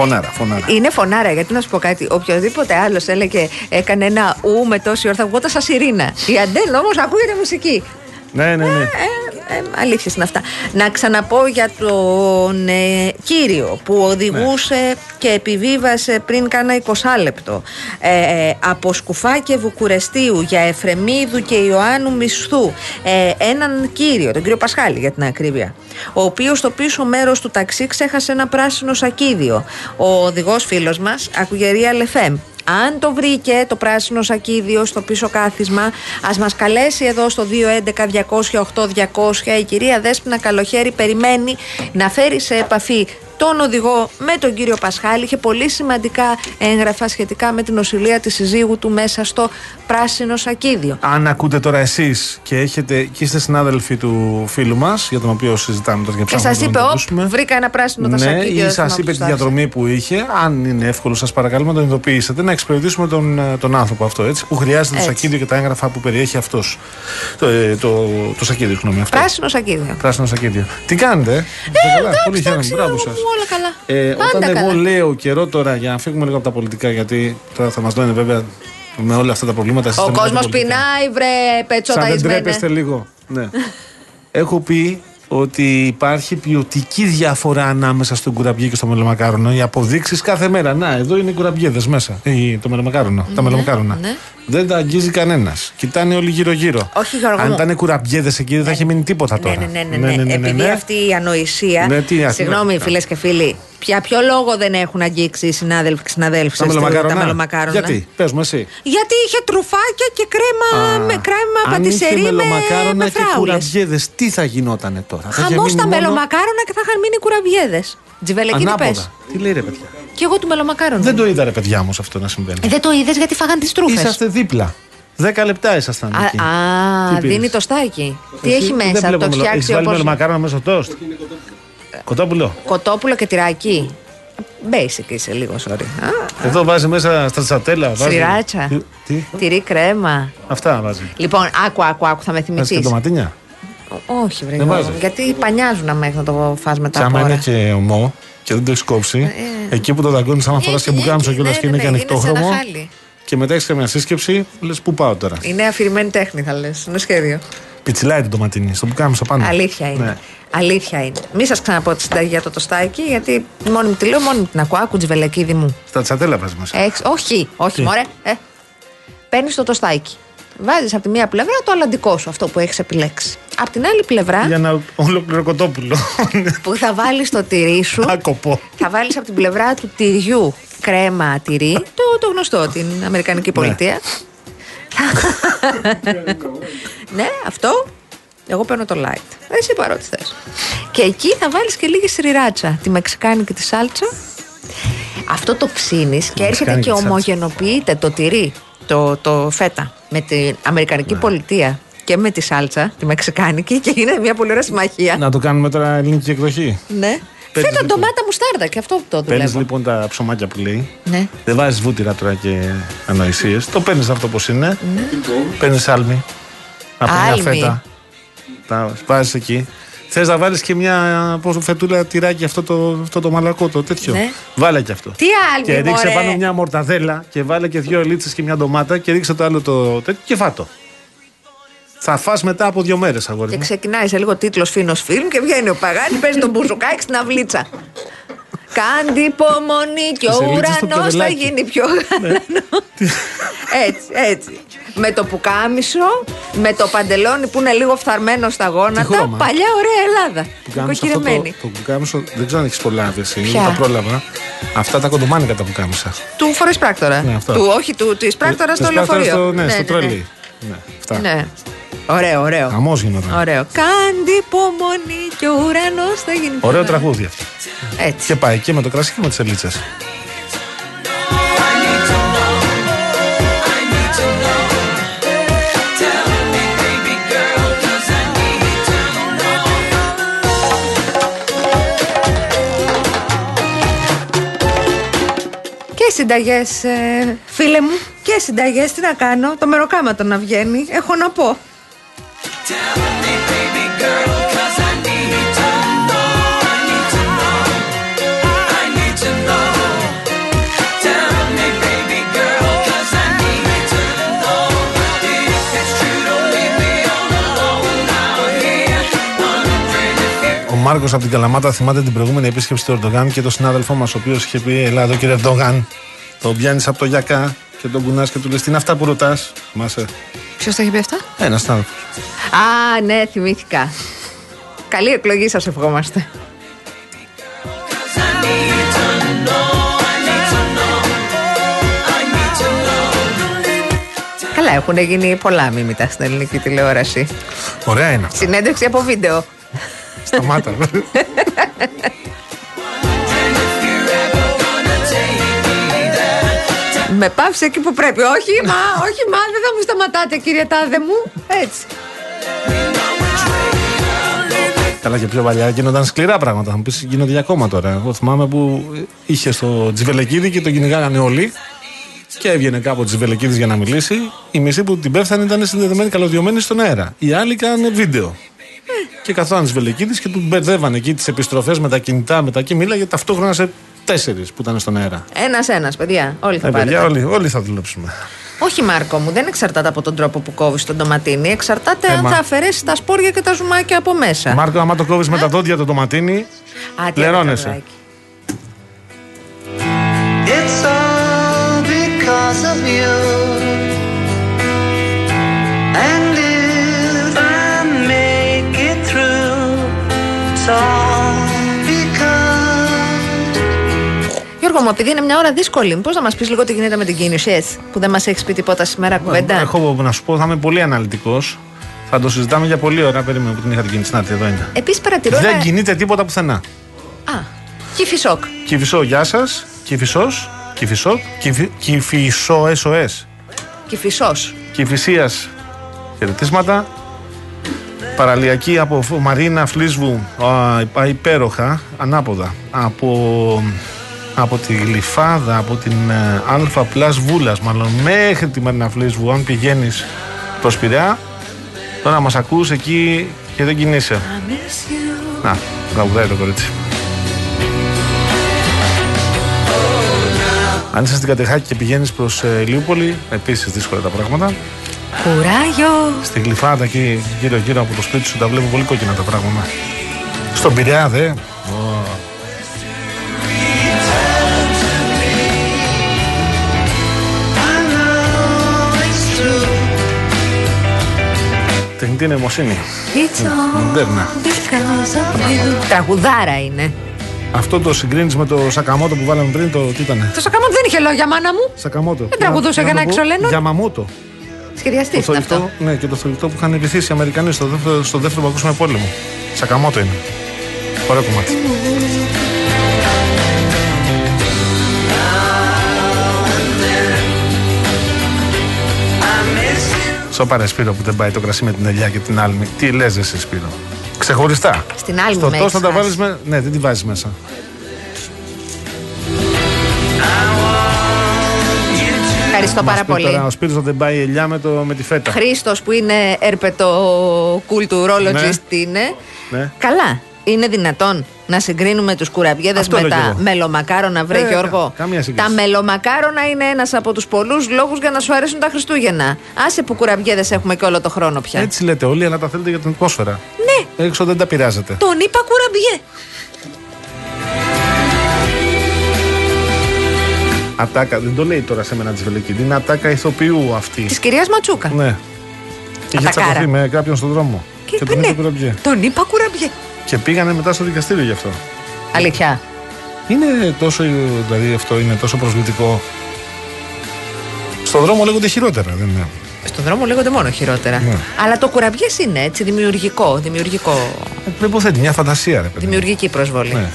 Φωνάρα, φωνάρα. Είναι φωνάρα, γιατί να σου πω κάτι. Οποιοδήποτε άλλος έλεγε, έκανε ένα ου με τόση ώρα, θα βγόταν σαν σιρήνα. Η Αντέλ όμως ακούγεται μουσική. Ναι, ναι, ναι. Ε, ε, αλήθειες είναι αυτά. Να ξαναπώ για τον ε, κύριο που οδηγούσε και επιβίβασε πριν κάνα 20 λεπτό ε, από Σκουφά και Βουκουρεστίου για Εφρεμίδου και Ιωάννου Μισθού. Ε, έναν κύριο, τον κύριο Πασχάλη για την ακρίβεια ο οποίος στο πίσω μέρος του ταξί ξέχασε ένα πράσινο σακίδιο. Ο οδηγός φίλος μας Ακουγερία Λεφέμ αν το βρήκε το πράσινο σακίδιο στο πίσω κάθισμα, ας μας καλέσει εδώ στο 211-200-8200. Η κυρία Δέσποινα Καλοχέρη περιμένει να φέρει σε επαφή τον οδηγό με τον κύριο Πασχάλη. Είχε πολύ σημαντικά έγγραφα σχετικά με την νοσηλεία της συζύγου του μέσα στο πράσινο σακίδιο. Αν ακούτε τώρα εσείς και, έχετε, και είστε συνάδελφοι του φίλου μας, για τον οποίο συζητάμε τώρα για Και ψάχνουμε σας να είπε, τον «Οπ, ακούσουμε». βρήκα ένα πράσινο τα Ναι, σακίδια, ή δεν σας θυμάμαι είπε πώς τη τα έδωσε. διαδρομή που είχε. Αν είναι εύκολο, σας παρακαλούμε να τον ειδοποιήσετε, να εξυπηρετήσουμε τον, ε, τον άνθρωπο αυτό, έτσι, που χρειάζεται το Έτσι. σακίδιο και τα έγγραφα που περιέχει αυτός. Το, ε, το, το σακίδιο, συγγνώμη. Αυτό. Πράσινο σακίδιο. Πράσινο σακίδιο. Τι κάνετε, ε; Είστε καλά, εντάξει, πολύ χαίρομαι. εντάξει, Μπράβο όλα- σας. Όλα καλά. Ε, Πάντα όταν εγώ καλά. λέω καιρό τώρα, για να φύγουμε λίγο από τα πολιτικά, γιατί τώρα θα μας λένε βέβαια με όλα αυτά τα προβλήματα. εσείς Ο δεν μιλάτε κόσμος πολιτικά. πεινάει, βρε Σαν δεν πετσοταϊσμένε. τρέπεστε λίγο. Ναι. Έχω πει ότι υπάρχει ποιοτική διαφορά ανάμεσα στον κουραμπιέ και στο μελομακάρονο. Οι αποδείξεις κάθε μέρα. Να, εδώ είναι οι κουραμπιέδες μέσα. Ε, το μελομακάρονο. Τα μελομακάρονα. ναι. Δεν τα αγγίζει κανένας. Κοιτάνε όλοι γύρω-γύρω. Όχι, Γιώργο Αν μου. ήταν κουραμπιέδες εκεί, δεν θα είχε μείνει τίποτα Ναι, τώρα. ναι, ναι, ναι, ναι. Επειδή αυτή η ανοησία. Ναι, τι, ας- Συγγνώμη, ναι. φίλες και φίλοι. Πια ποιο λόγο δεν έχουν αγγίξει οι συνάδελφοι και συναδέλφοι Τα σας μελομακάρονα. τα μελομακάρονα; Γιατί, πες μου εσύ. Γιατί είχε τρουφάκια και κρέμα, Α, με κρέμα αν πατησερή είχε με, μελομακάρονα με και φράουλες. κουραμπιέδες, τι θα γινότανε τώρα; Θα είχε Χαμός μείνει τα μόνο μελομακάρονα και θα είχαν μείνει κουραμπιέδες. Τζιβελεκή τι Ανάποδα. πες; Τι λέει ρε παιδιά; Και εγώ του μελομακάρονα. Δεν το είδα ρε παιδιά όμω αυτό να συμβαίνει. Ε, δεν το είδες γιατί φάγαν τις τρούφες; Είσαστε δίπλα. Δέκα λεπτά ήσασταν εκεί. Α, Τι α, πήρες; δίνει το στάκι. Τι Εσύ έχει δεν μέσα, βλέπω το μελο- φτιάξει Έχεις βάλει όπω. μελομακάρονα μέσα στο τόστ. Κοτόπουλο. Κοτόπουλο; Και τυράκι. Basic είσαι λίγο, sorry. Α, Εδώ βάζει μέσα στρατσατέλα. βάζει- Σιράτσα. Τι, τι, Τυρί κρέμα. αυτά βάζει. Λοιπόν, άκου, άκου, άκου, θα με Βάζεις και θυμηθείς. ντοματίνια; Όχι, βρε. Δεν Γιώργο, βάζεις. Γιατί πανιάζουν άμα έχεις να το φας μετά Και από άμα ώρα. είναι και ομό και δεν το έχεις κόψει, εκεί που το δαγκώνεις, άμα φοράς και μπουκάμισο κιόλας ναι, και είναι ναι, και ναι, ανοιχτόχρωμο. γίνεται σαν ένα χάλι. Και μετά έχεις μια σύσκεψη, λες πού πάω τώρα; Είναι αφηρημένη τέχνη, θα λες. Είναι σχέδιο. Πιτσιλάει το ντοματίνι, στο μπουκάμισο πάνω. Αλήθεια είναι. Ναι. Αλήθεια είναι. Μη σας ξαναπώ τη συνταγή για το τοστάκι, γιατί μόνη μου τη λέω, μόνη μου την ακούω. Άκου τζιβελεκίδη μου. Στα τσατέλα βάζεις μέσα. Έχεις, όχι, όχι, Τι; μωρέ. Ε. Παίρνεις το τοστάκι. Βάζεις από τη μία πλευρά το αλλαντικό σου, αυτό που έχεις επιλέξει. Απ' την άλλη πλευρά, Για ένα ολόκληρο κοτόπουλο. που θα βάλεις το τυρί σου, Άκοπο. θα βάλεις από την πλευρά του τυριού κρέμα τυρί, το, το γνωστό, την Αμερικανική πολιτεία. ναι, αυτό. Εγώ παίρνω το light. Εσύ πάρω ό,τι θες. Και εκεί θα βάλεις και λίγη σιρηράτσα, τη μεξικάνικη τη σάλτσα. Αυτό το ψήνεις και έρχεται μεξικάνικη και σάλτσα. ομογενοποιείται το τυρί, το, το φέτα, με την Αμερικανική Ναι. πολιτεία και με τη σάλτσα, τη μεξικάνικη και είναι μια πολύ ωραία συμμαχία. Να το κάνουμε τώρα ελληνική εκδοχή. Ναι. Παίρνεις Φέτα, λοιπόν- ντομάτα, μουστάρδα και αυτό το Παίρνει δουλεύω. λοιπόν τα ψωμάκια που λέει. Ναι. Δεν βάζεις βούτυρα τώρα και ανοησίες. Το παίρνεις αυτό όπως είναι. Ναι. Παίρνεις άλμη. Από μια Άλμη. φέτα. Τα βάζεις εκεί. Θες να βάλεις και μια πόσο φετούλα τυράκι αυτό το, αυτό το μαλακό το τέτοιο. Ναι. Βάλε και αυτό. Τι άλμη, Και ρίξε μωρέ. πάνω μια μορταδέλα και βάλε και δύο ελίτσε και μια ντομάτα και ρίξε το άλλο το τέτοιο και φάτο. Θα φας μετά από δύο μέρες, αγόρι Και μου. ξεκινάει σε λίγο τίτλος φίνος φιλμ και βγαίνει ο Παγάνη, παίζει τον μπουζουκάκι στην αυλίτσα. Κάντε υπομονή και ο Τις ελίτσες στο ουρανός θα πιαδελάκι. γίνει πιο γαλανό. έτσι, έτσι. Με το πουκάμισο, με το παντελόνι που είναι λίγο φθαρμένο στα γόνατα. χρώμα; Παλιά ωραία Ελλάδα. Που κάνεις αυτό το, Νοικοκυρεμένη. το πουκάμισο, δεν ξέρω αν έχεις πολλά δει εσύ, Ποια; τα πρόλαβα. Αυτά τα κοντομάνικα τα πουκάμισα. Του φορέ πράκτορα. Ναι, αυτό. του, όχι, του, της πράκτορας στο Της πράκτορας λεωφορείο. στο- Ναι, στο τρόλι. Ναι, αυτά. Ναι. Ωραίο, ωραίο. Χαμός γινόταν. Ωραίο. Κάντε υπομονή και ο ουρανός θα γίνει πιο Ωραίο γαλανός. τραγούδι αυτό. Έτσι. Και πάει και με το κρασί και με τις ελίτσε. Και συνταγές, φίλε μου, και συνταγές. Τι να κάνω, το μεροκάματο να βγαίνει. Έχω να πω. Ο Μάρκος από την Καλαμάτα θυμάται την προηγούμενη επίσκεψη του Ερντογάν και τον συνάδελφό μας, ο οποίος είχε πει: Ελά, εδώ κύριε Ερντογάν, τον πιάνεις από το γιακά και τον κουνάς και του λες: Τι είναι αυτά που ρωτάς. Θυμάσαι. Ποιος τα έχει πει αυτά; Ένας συνάδελφο. Α, ναι, θυμήθηκα. Καλή εκλογή σας ευχόμαστε. Καλά, έχουν γίνει πολλά μίμητα στην ελληνική τηλεόραση. Ωραία είναι αυτά. Συνέντευξη από βίντεο. Σταμάτα. Με πάυσε εκεί που πρέπει. Όχι, μα, όχι, μα, δεν θα μου σταματάτε, κύριε Τάδε μου. Έτσι. Καλά και πιο παλιά γίνονταν σκληρά πράγματα. Θα μου πεις γίνονται για ακόμα τώρα. Εγώ θυμάμαι που είχε στο Τζιβελεκίδη και τον κυνηγάγανε όλοι. Και έβγαινε κάπου ο Τζιβελεκίδης για να μιλήσει. Η μισή που την πέφτανε ήταν συνδεδεμένη καλωδιωμένη στον αέρα. Οι άλλοι κάνανε βίντεο. Και καθόταν Τζιβελεκίδης και του μπερδεύανε εκεί τις επιστροφές με τα κινητά, με τα και μίλαγε ταυτόχρονα σε τέσσερις που ήταν στον αέρα. Ένα-ένα, παιδιά. Όλοι θα Ε, πάρετε. παιδιά, όλοι, όλοι θα δουλέψουμε. Όχι, Μάρκο μου, δεν εξαρτάται από τον τρόπο που κόβεις τον ντοματίνι. Εξαρτάται Ε, αν μα- θα αφαιρέσεις τα σπόρια και τα ζουμάκια από μέσα. Μάρκο, άμα το κόβεις με τα δόντια το ντοματίνι, Α, τι λερώνεσαι. ωραίο τραγουδάκι. It's all because of you. And if I make it through, it's all Γιώργο μου, επειδή είναι μια ώρα δύσκολη, πώς να μας πεις λίγο τι γίνεται με την κίνηση, που δεν μας έχεις πει τίποτα σήμερα κουβέντα; Έχω να σου πω, θα είμαι πολύ αναλυτικός. Θα το συζητάμε για πολλή ώρα. Περίμενε που την είχα την κίνηση. Να έρθει, εδώ είναι. Επίσης παρατηρώ. Δεν ένα- κινείται τίποτα πουθενά. Α, κυφισόκ. Κυφισό, γεια σας. Κυφισός. Κυφισό. Κυφισό SOS. Κυφισός. Κυφυσίας. Χαιρετίσματα. Παραλιακή από Φ- Μαρίνα Φλίσβου. α, υπά- υπέροχα. Ανάποδα. Από, από τη Γλυφάδα, από την ε, Αλφα Πλάς Βούλας, μάλλον μέχρι τη Μαρίνα Φλίσβου, αν πηγαίνεις προς Πειραιά. Τώρα μας ακούς εκεί Και δεν κινείσαι. Να, τραγουδάει το κορίτσι. Αν είσαι στην Κατεχάκη και πηγαίνεις προς Ηλιούπολη, επίσης δύσκολα τα πράγματα. Κουράγιο. Στη γλυφάδα εκεί γύρω-γύρω από το σπίτι σου τα βλέπω πολύ κόκκινα τα πράγματα. Στον Πειραιά δε. Τεχνητή νοημοσύνη. It's all Μοντέρνα. because of you. Τραγουδάρα είναι. Αυτό το συγκρίνεις με το Σακαμότο που βάλαμε πριν, το τι ήταν. Το Σακαμότο δεν είχε λόγια, μάνα μου. Σακαμότο. Δεν τραγουδούσε Για να κανένα το πω, εξωλένο. Γιαμαμότο. Σχεδιαστή Το είναι αυτό. θωρητό, ναι, και το θωρητό που είχαν βυθίσει οι Αμερικανοί στο δεύτερο, στο δεύτερο παγκόσμιο πόλεμο. Σακαμότο είναι. Ωραίο κομμάτι. Σοπάρε Σπύρο που δεν πάει το κρασί με την ελιά και την άλμη. Τι λες εσύ Σπύρο; Ξεχωριστά. Στην άλμη Στο με τόσο θα τα έχεις βάλεις με... Ναι, δεν τη βάζεις μέσα. Ευχαριστώ πάρα Μας πεις πολύ. Τώρα, ο Σπύρος δεν πάει ελιά με, το, με τη φέτα. Χρήστος που είναι έρπετο culturologist είναι. Ναι. Καλά. Είναι δυνατόν να συγκρίνουμε τους κουραμπιέδες Αυτό με λέω κι τα εγώ. μελομακάρονα, βρε Ε, Γιώργο; κα- καμία σύγκριση. τα μελομακάρονα είναι ένας από τους πολλούς λόγους για να σου αρέσουν τα Χριστούγεννα. Άσε που κουραμπιέδες έχουμε και όλο το χρόνο πια. Έτσι λέτε όλοι, αλλά τα θέλετε για την ατμόσφαιρα. Ναι, Έξω δεν τα πειράζετε. τον είπα κουραμπιέ. Ατάκα, δεν το λέει τώρα σε μένα της Βελεκίδη. Είναι ατάκα ηθοποιού αυτή. Της κυρίας Ματσούκα. Ναι. Είχε Ατακάρα. τσακωθεί με κάποιον στον δρόμο. Και, τον είπε, είπε ναι, κουραμπιέ. τον είπα κουραμπιέ. Και πήγανε μετά στο δικαστήριο γι' αυτό. Αλήθεια. Είναι τόσο, δηλαδή αυτό είναι τόσο προσβλητικό. Στον δρόμο λέγονται χειρότερα, δεν είναι. Στον δρόμο λέγονται μόνο χειρότερα. Ναι. Αλλά το κουραμπιές είναι έτσι δημιουργικό. δημιουργικό Ε, Προποθέτει μια φαντασία, ρε παιδί. μου. δημιουργική προσβολή. Ναι.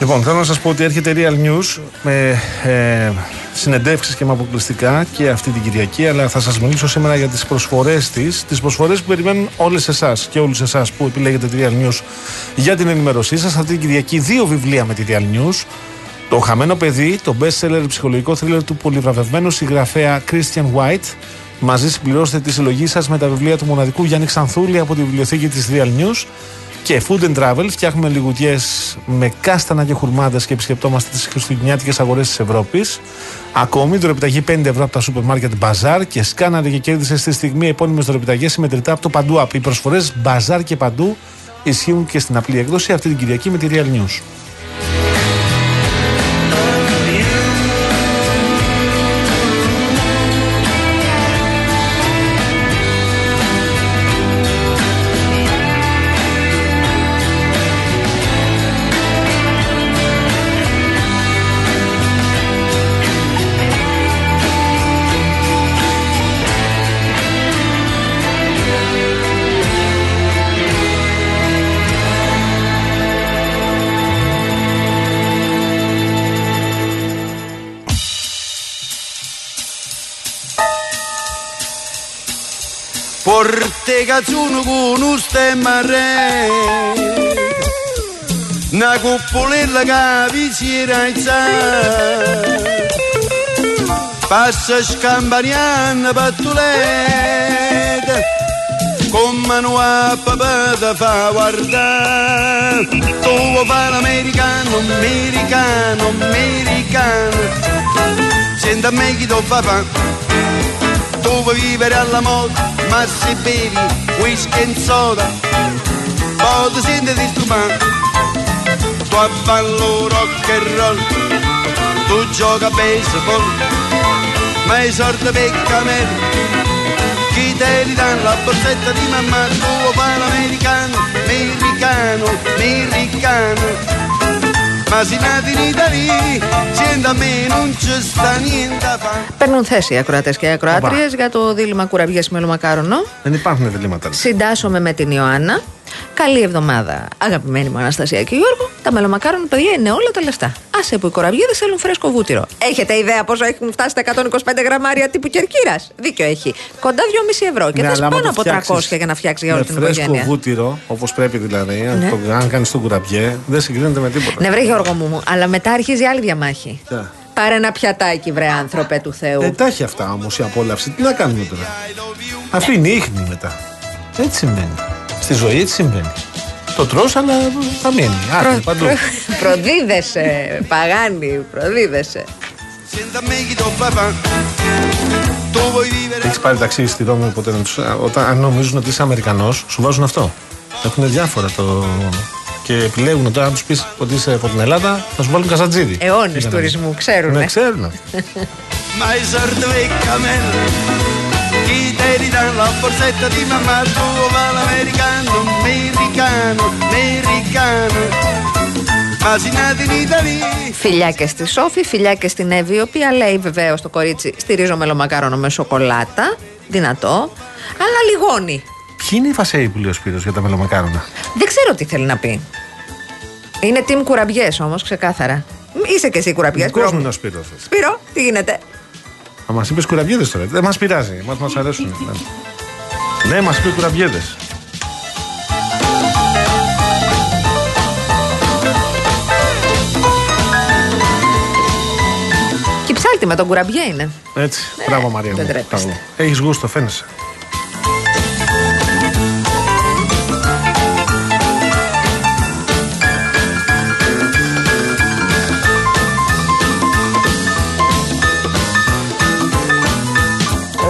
Λοιπόν, θέλω να σας πω ότι έρχεται Real News με ε, συνεντεύξεις και με αποκλειστικά και αυτή την Κυριακή, αλλά θα σας μιλήσω σήμερα για τις προσφορές της, τις προσφορές που περιμένουν όλες εσάς και όλους εσάς που επιλέγετε τη Real News για την ενημέρωσή σας. Αυτή την Κυριακή δύο βιβλία με τη Real News. Το Χαμένο Παιδί, το best seller ψυχολογικό θρύλερ του πολυβραβευμένου συγγραφέα Christian White. Μαζί συμπληρώστε τη συλλογή σας με τα βιβλία του μοναδικού Γιάννη Ξανθούλη από τη βιβλιοθήκη της Real News. Και Food and Travel, φτιάχνουμε λιγουτιές με κάστανα και χουρμάδες και επισκεπτόμαστε τις χριστουγεννιάτικες αγορές της Ευρώπης. Ακόμη, δωρεπιταγή 5 ευρώ από τα σούπερ μάρκετ Bazaar και σκάναρε και κέρδισε στη στιγμή επώνυμες δωρεπιταγές συμμετρητά από το Παντού App. Οι προσφορές Bazaar και Παντού ισχύουν και στην απλή έκδοση αυτή την Κυριακή με τη Real News. Porte cazzuno con un stemma re Una cuppolella che vi si raizza Passa scampaniana pattulete Come non ha papà da fa guardare. Tu fare l'americano, americano, americano? Senta a me chi tu fa fa tu vuoi vivere alla moda, ma se bevi whisky e soda, poi ti senti disturbato. Tu ballo rock and roll, tu gioca a baseball, ma i soldi per me. Chi te li dà la borsetta di mamma, tu vuoi fare l'americano, americano, americano. Ma se nati in Italia, senti a me non ci sta niente a fare. Παίρνουν θέση οι ακροατές και οι ακροάτριες για το δίλημα κουραμπιέ μελομακάρονο. Δεν υπάρχουν διλήμματα. Συντάσσομαι με την Ιωάννα. Καλή εβδομάδα, αγαπημένη μου Αναστασία και Γιώργο. Τα μελομακάρονα, παιδιά, είναι όλα τα λεφτά. Άσε που οι κοραβιέδε θέλουν φρέσκο βούτυρο. Έχετε ιδέα πόσο έχουν φτάσει τα 125 γραμμάρια τύπου κερκύρας; Δίκιο έχει. Κοντά 2,5 ευρώ και Ναι, θες αλλά άμα πάνω το από 300 φτιάξεις για να φτιάξει για όλη την με φρέσκο οικογένεια. βούτυρο, όπως πρέπει δηλαδή, αν, Ναι. το, αν κάνεις τον κουραμπιέ, δεν συγκρίνεται με τίποτα. Ναι, βρε Γιώργο μου, αλλά μετά αρχίζει άλλη διαμάχη. Ποια; Πάρε ένα πιατάκι, βρε άνθρωπε του Θεού. Ε, τα έχει αυτά όμως η απόλαυση. Τι να κάνουμε τώρα; Αφήνει ίχνη μετά. Έτσι συμβαίνει. Στη ζωή έτσι συμβαίνει. Το τρως αλλά θα μείνει. Άχνη παντού. προδίδεσαι, παγάνι, προδίδεσαι. Έχεις πάρει ταξί στη Ρώμη ποτέ να τους, όταν, αν νομίζουν ότι είσαι Αμερικανός, σου βάζουν αυτό. Έχουν διάφορα το. Και επιλέγουν τώρα, αν τους πεις ότι είσαι από την Ελλάδα, θα σου βάλουν καζατζίδι. Αιώνες Για να- τουρισμού, ξέρουν. Ναι, ξέρουν. Ma i sordi cammello Chi te li dà la borsetta di mamma tuo va l'americano, americano, americano Ma si nati in Italia Φιλιά και στη Σόφη, φιλιά και στην Εύη, η οποία λέει βεβαίως το κορίτσι: Στηρίζω μελομακάρονο με σοκολάτα. Δυνατό. Αλλά λιγώνει. Ποιοι είναι οι φασέοι που λέει ο Σπύρος για τα μελομακάρονα; Δεν ξέρω τι θέλει να πει. Είναι team κουραμπιές όμως, ξεκάθαρα. Είσαι και εσύ κουραμπιές. Δικός μου είναι ο Σπύρος. Σπύρο, τι γίνεται; Θα μας είπες κουραμπιέδες τώρα. Δεν μας πειράζει. Μας μας αρέσουν. ναι, ναι μας είπε κουραμπιέδες. Και η ψάλτη με τον κουραμπιέ είναι. Έτσι. Μπράβο, Μαρία. δεν τρέπεστε. Έχεις γούστο, φαίνεσαι.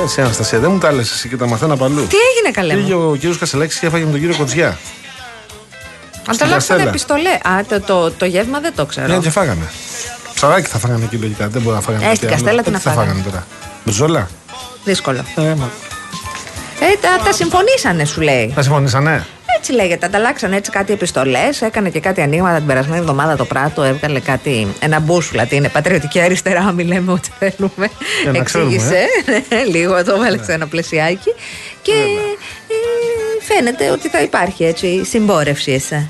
Έτσι, Αναστασία, δεν μου τα λες εσύ και τα μαθαίνα παλού. Τι έγινε καλέ Πήγε μου; ο κύριος Κασελάκης και έφαγε με τον κύριο Κοτζιά. Ανταλλάξανε Καστέλα. επιστολέ. Α, το, το, το γεύμα δεν το ξέρω. Ναι, και φάγανε. Ψαράκι θα φάγανε εκεί λογικά. Δεν μπορεί να φάγανε. Ε, κάτι στην άλλο. Καστέλα τι Ε, να θα φάγανε. φάγανε; τώρα. Μπριζόλα. Δύσκολο. Ε, μα. Ε, τα, τα συμφωνήσανε, σου λέει. Τα συμφωνήσανε; Έτσι λέγεται. Ανταλλάξαν έτσι κάτι επιστολές. Έκανε και κάτι ανοίγματα την περασμένη εβδομάδα το πράτο. Έβγαλε κάτι. Ένα μπούσουλα. Τι είναι πατριωτική αριστερά. Μη λέμε ό,τι θέλουμε. Για να ξέρουμε, Εξήγησε. Ναι, λίγο το βάλε σε ένα πλαισιάκι. Και ε, φαίνεται ότι θα υπάρχει έτσι συμπόρευση. εσέ.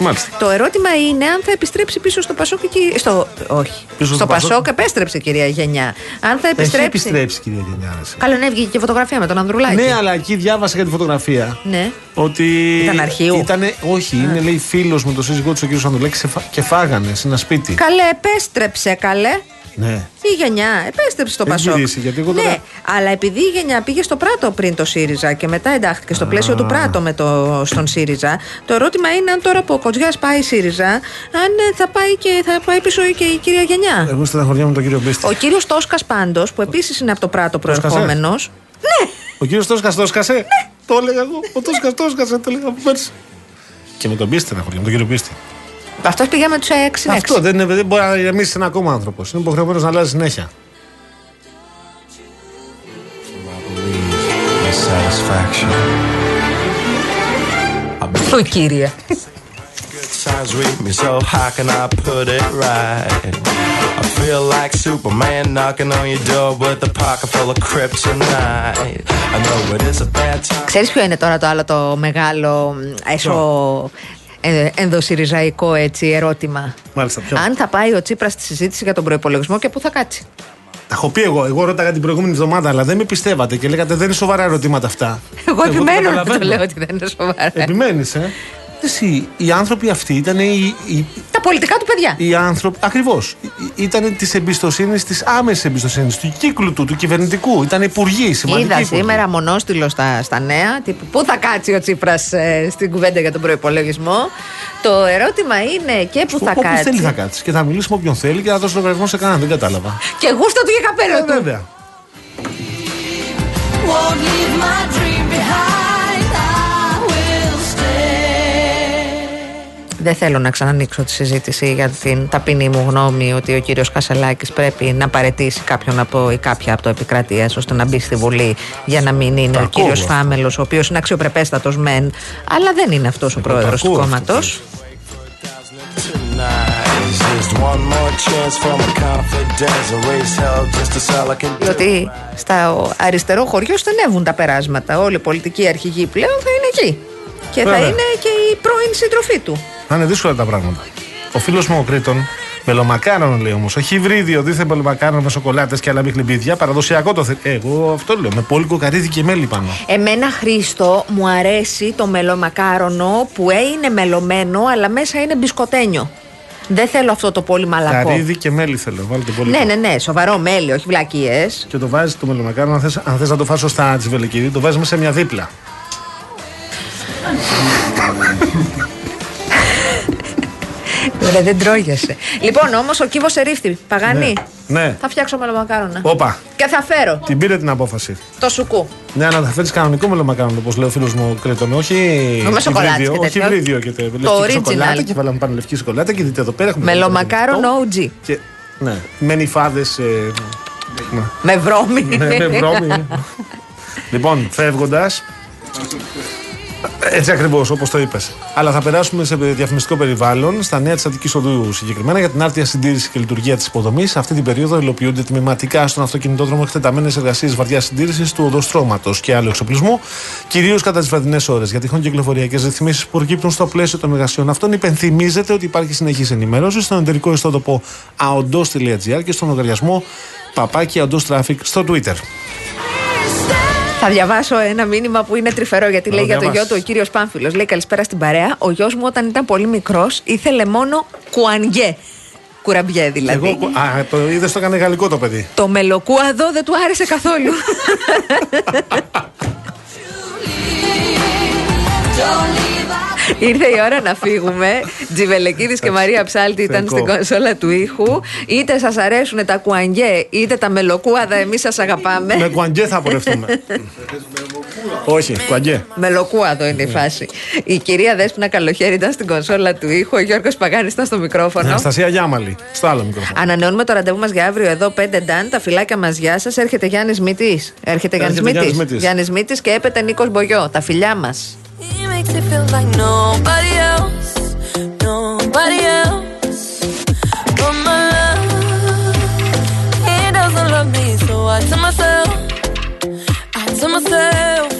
Μάλιστα. Το ερώτημα είναι αν θα επιστρέψει πίσω στο Πασόκ. και κυ- Στο, όχι. Πίσω στο στο Πασόκ. Πασόκ επέστρεψε κυρία Γενιά. Αν θα Έχει επιστρέψει. επιστρέψει, κυρία Γενιάρα. Καλό ναι, έβγηκε και φωτογραφία με τον Ανδρουλάκη. Ναι, αλλά εκεί διάβασα για τη φωτογραφία. Ναι. Ότι. Ήταν αρχείου; Ήτανε, όχι, είναι λέει φίλος με τον σύζυγό του, ο κύριος Ανδρουλάκης, και φα- και φάγανε σε ένα σπίτι. Καλέ, επέστρεψε, καλέ. Ναι. Η γενιά επέστρεψε στο Έχει Πασόκ. γυρίσει, γιατί εγώ τώρα- Ναι, αλλά επειδή η γενιά πήγε στο Πράτο πριν το ΣΥΡΙΖΑ και μετά εντάχθηκε στο πλαίσιο του Πράτο με το, στον ΣΥΡΙΖΑ, το ερώτημα είναι αν τώρα που ο Κοτζιάς πάει ΣΥΡΙΖΑ, αν ε, θα πάει, και, θα πάει πίσω και η κυρία Γενιά. Εγώ στεναχωριάμαι με τον κύριο Μπίστη. Ο κύριος Τόσκας πάντως, που επίσης είναι από το Πράτο Τόσκασε; προερχόμενο. Ο κύριος Τόσκας Τόσκασε; Ναι. Το έλεγα εγώ. Ο Τόσκας Τόσκασε, το έλεγα από πέρσι. Και με τον Μπίστη στεναχωριάμαι, τον κύριο Μπίστη. Αυτός πήγα με του 6 Αυτό δεν, είναι, δεν μπορεί να ηρεμήσει ένα ακόμα άνθρωπος. Είναι υποχρεωμένος να αλλάζει συνέχεια. Το κύριε. Times with me, so how can I put it right? I feel like Superman knocking on your door with a pocket full of kryptonite. I know it is a bad time. Ξέρεις ποιο είναι τώρα το άλλο το μεγάλο μ, έσω ε, ενδοσυριζαϊκό έτσι ερώτημα. Μάλιστα, ποιο; Αν θα πάει ο Τσίπρας στη συζήτηση για τον προπολογισμό και πού θα κάτσει; Τα έχω πει εγώ. Εγώ ρώταγα την προηγούμενη εβδομάδα, αλλά δεν με πιστεύατε και λέγατε δεν είναι σοβαρά ερωτήματα αυτά. Εγώ το επιμένω να το καταλαβαίνω. λέω ότι δεν είναι σοβαρά. Επιμένεις, ε; Εσύ, οι άνθρωποι αυτοί ήταν οι, οι, Τα πολιτικά του παιδιά. οι άνθρωποι. Ακριβώς. Ήταν της εμπιστοσύνης, της άμεσης εμπιστοσύνης, του κύκλου του, του κυβερνητικού. Ήταν υπουργοί, σημαντικοί. Είδα υπουργοί. σήμερα μονόστιλος στα, στα νέα, τύπου πού θα κάτσει ο Τσίπρας ε, στην κουβέντα για τον προπολογισμό. Το ερώτημα είναι και πού θα Όπου κάτσει; θέλει θα κάτσει. Και θα μιλήσει με όποιον θέλει και θα δώσει λογαριασμό σε κανέναν. Δεν κατάλαβα. Και γούστα του για καπέλο Ε, του. βέβαια. Won't leave my dream behind. Δεν θέλω να ξανανοίξω τη συζήτηση για την ταπεινή μου γνώμη ότι ο κύριος Κασελάκης πρέπει να παρετήσει κάποιον από ή κάποια από το επικρατείας ώστε να μπει στη Βουλή για να μην είναι Τα ο ακούω κύριος αυτά. Φάμελος ο οποίος είναι αξιοπρεπέστατος μεν αλλά δεν είναι αυτός ο πρόεδρος του ακούω αυτό, κόμματος. Tonight is just one more chance for my confidence. A race hell just to sell I can do. Διότι στα αριστερό χωριό στενεύουν τα περάσματα. Όλοι οι πολιτικοί αρχηγοί πλέον θα είναι εκεί. Και θα Βέβαια. είναι και η πρώην σύντροφή του. Θα είναι δύσκολα τα πράγματα. Ο φίλος μου ο Κρήτον, μελομακάρονο λέει όμως, όχι υβρίδιο, δίθεν μελομακάρονο με σοκολάτες και άλλα μιχλιμπίδια, παραδοσιακό το θέλει. Εγώ αυτό λέω, με πολύ κοκαρίδι και μέλι πάνω. Εμένα Χρήστο μου αρέσει το μελομακάρονο που ε, είναι μελωμένο αλλά μέσα είναι μπισκοτένιο. Δεν θέλω αυτό το πολύ μαλακό. Καρύδι και μέλι θέλω. Βάλτε πολύ. Ναι, ναι, ναι, σοβαρό μέλι, όχι βλακίες. Και το βάζεις το μελομακάρο, αν θες, αν θες να το φας σωστά τσιβελεκίδι, το βάζεις μέσα σε μια δίπλα. Ρε, δεν τρώγεσαι. λοιπόν, όμως ο κύβο ερήφθη. Παγάνη. Ναι. Θα φτιάξω μελομακάρονα. Όπα. Και θα φέρω Την πήρε την απόφαση. το σουκού. Ναι, αλλά θα φέρεις κανονικό μελομακάρονα, όπως λέει ο φίλος μου Κρέτον. Όχι Με σοκολάτα υβρίδιο, και όχι τέτοιο. υβρίδιο και τέτοιο. Το Λευκή σοκολάτα original. και βάλαμε πάνω λευκή σοκολάτα και δείτε εδώ πέρα έχουμε. Μελομακάρον OG. Και, ναι, με νυφάδες. Ε, ναι. Με βρώμη. ναι, με βρώμη. λοιπόν, φεύγοντας. Έτσι ακριβώς, όπως το είπες. Αλλά θα περάσουμε σε διαφημιστικό περιβάλλον, στα νέα της Αττικής Οδού συγκεκριμένα, για την άρτια συντήρηση και λειτουργία της υποδομής. Αυτή την περίοδο υλοποιούνται τμηματικά στον αυτοκινητόδρομο εκτεταμένες εργασίες βαριά συντήρησης του οδοστρώματος και άλλου εξοπλισμού, κυρίως κατά τις βραδινές ώρες. Για τυχόν κυκλοφοριακές ρυθμίσεις που προκύπτουν στο πλαίσιο των εργασιών αυτών, υπενθυμίζεται ότι υπάρχει συνεχής ενημέρωση στον εταιρικό ιστότοπο aondos.gr και στον λογαριασμό παπάκι aondos traffic στο Twitter. Θα διαβάσω ένα μήνυμα που είναι τρυφερό γιατί λέει για το διαβάσεις. γιο του ο κύριος Πάμφιλο. Λέει καλησπέρα στην παρέα. Ο γιος μου όταν ήταν πολύ μικρός ήθελε μόνο κουανιέ. Κουραμπιέ δηλαδή. Εγώ, α, το είδες, το έκανε γαλλικό το παιδί. Το μελοκούαδο δεν του άρεσε καθόλου. Ήρθε η ώρα να φύγουμε. Τζιβελεκίδης και Μαρία Ψάλτη ήταν Θεϊκό. στην κονσόλα του ήχου. Είτε σας αρέσουν τα κουανιέ, είτε τα μελοκούαδα, εμείς σας αγαπάμε. Με κουαντζέ θα πορευτούμε. Όχι, κουαντζέ. Μελοκούαδο είναι η φάση. Η κυρία Δέσποινα Καλοχέρη ήταν στην κονσόλα του ήχου. Ο Γιώργος Παγάνης ήταν στο μικρόφωνο. Αναστασία Γιάμαλη. Στο άλλο μικρόφωνο. Ανανεώνουμε το ραντεβού μας για αύριο εδώ 5 Νταν. Τα φυλάκια μας, γεια σας. Έρχεται Γιάννης Μητής. Έρχεται Γιάννης Γιάννης Μητής. Μητής. Γιάννης Μητής και έπεται Νίκος Μπογιό. Τα φιλιά μας. makes it feel like nobody else, nobody else. But my love, he doesn't love me, so I tell myself, I tell myself.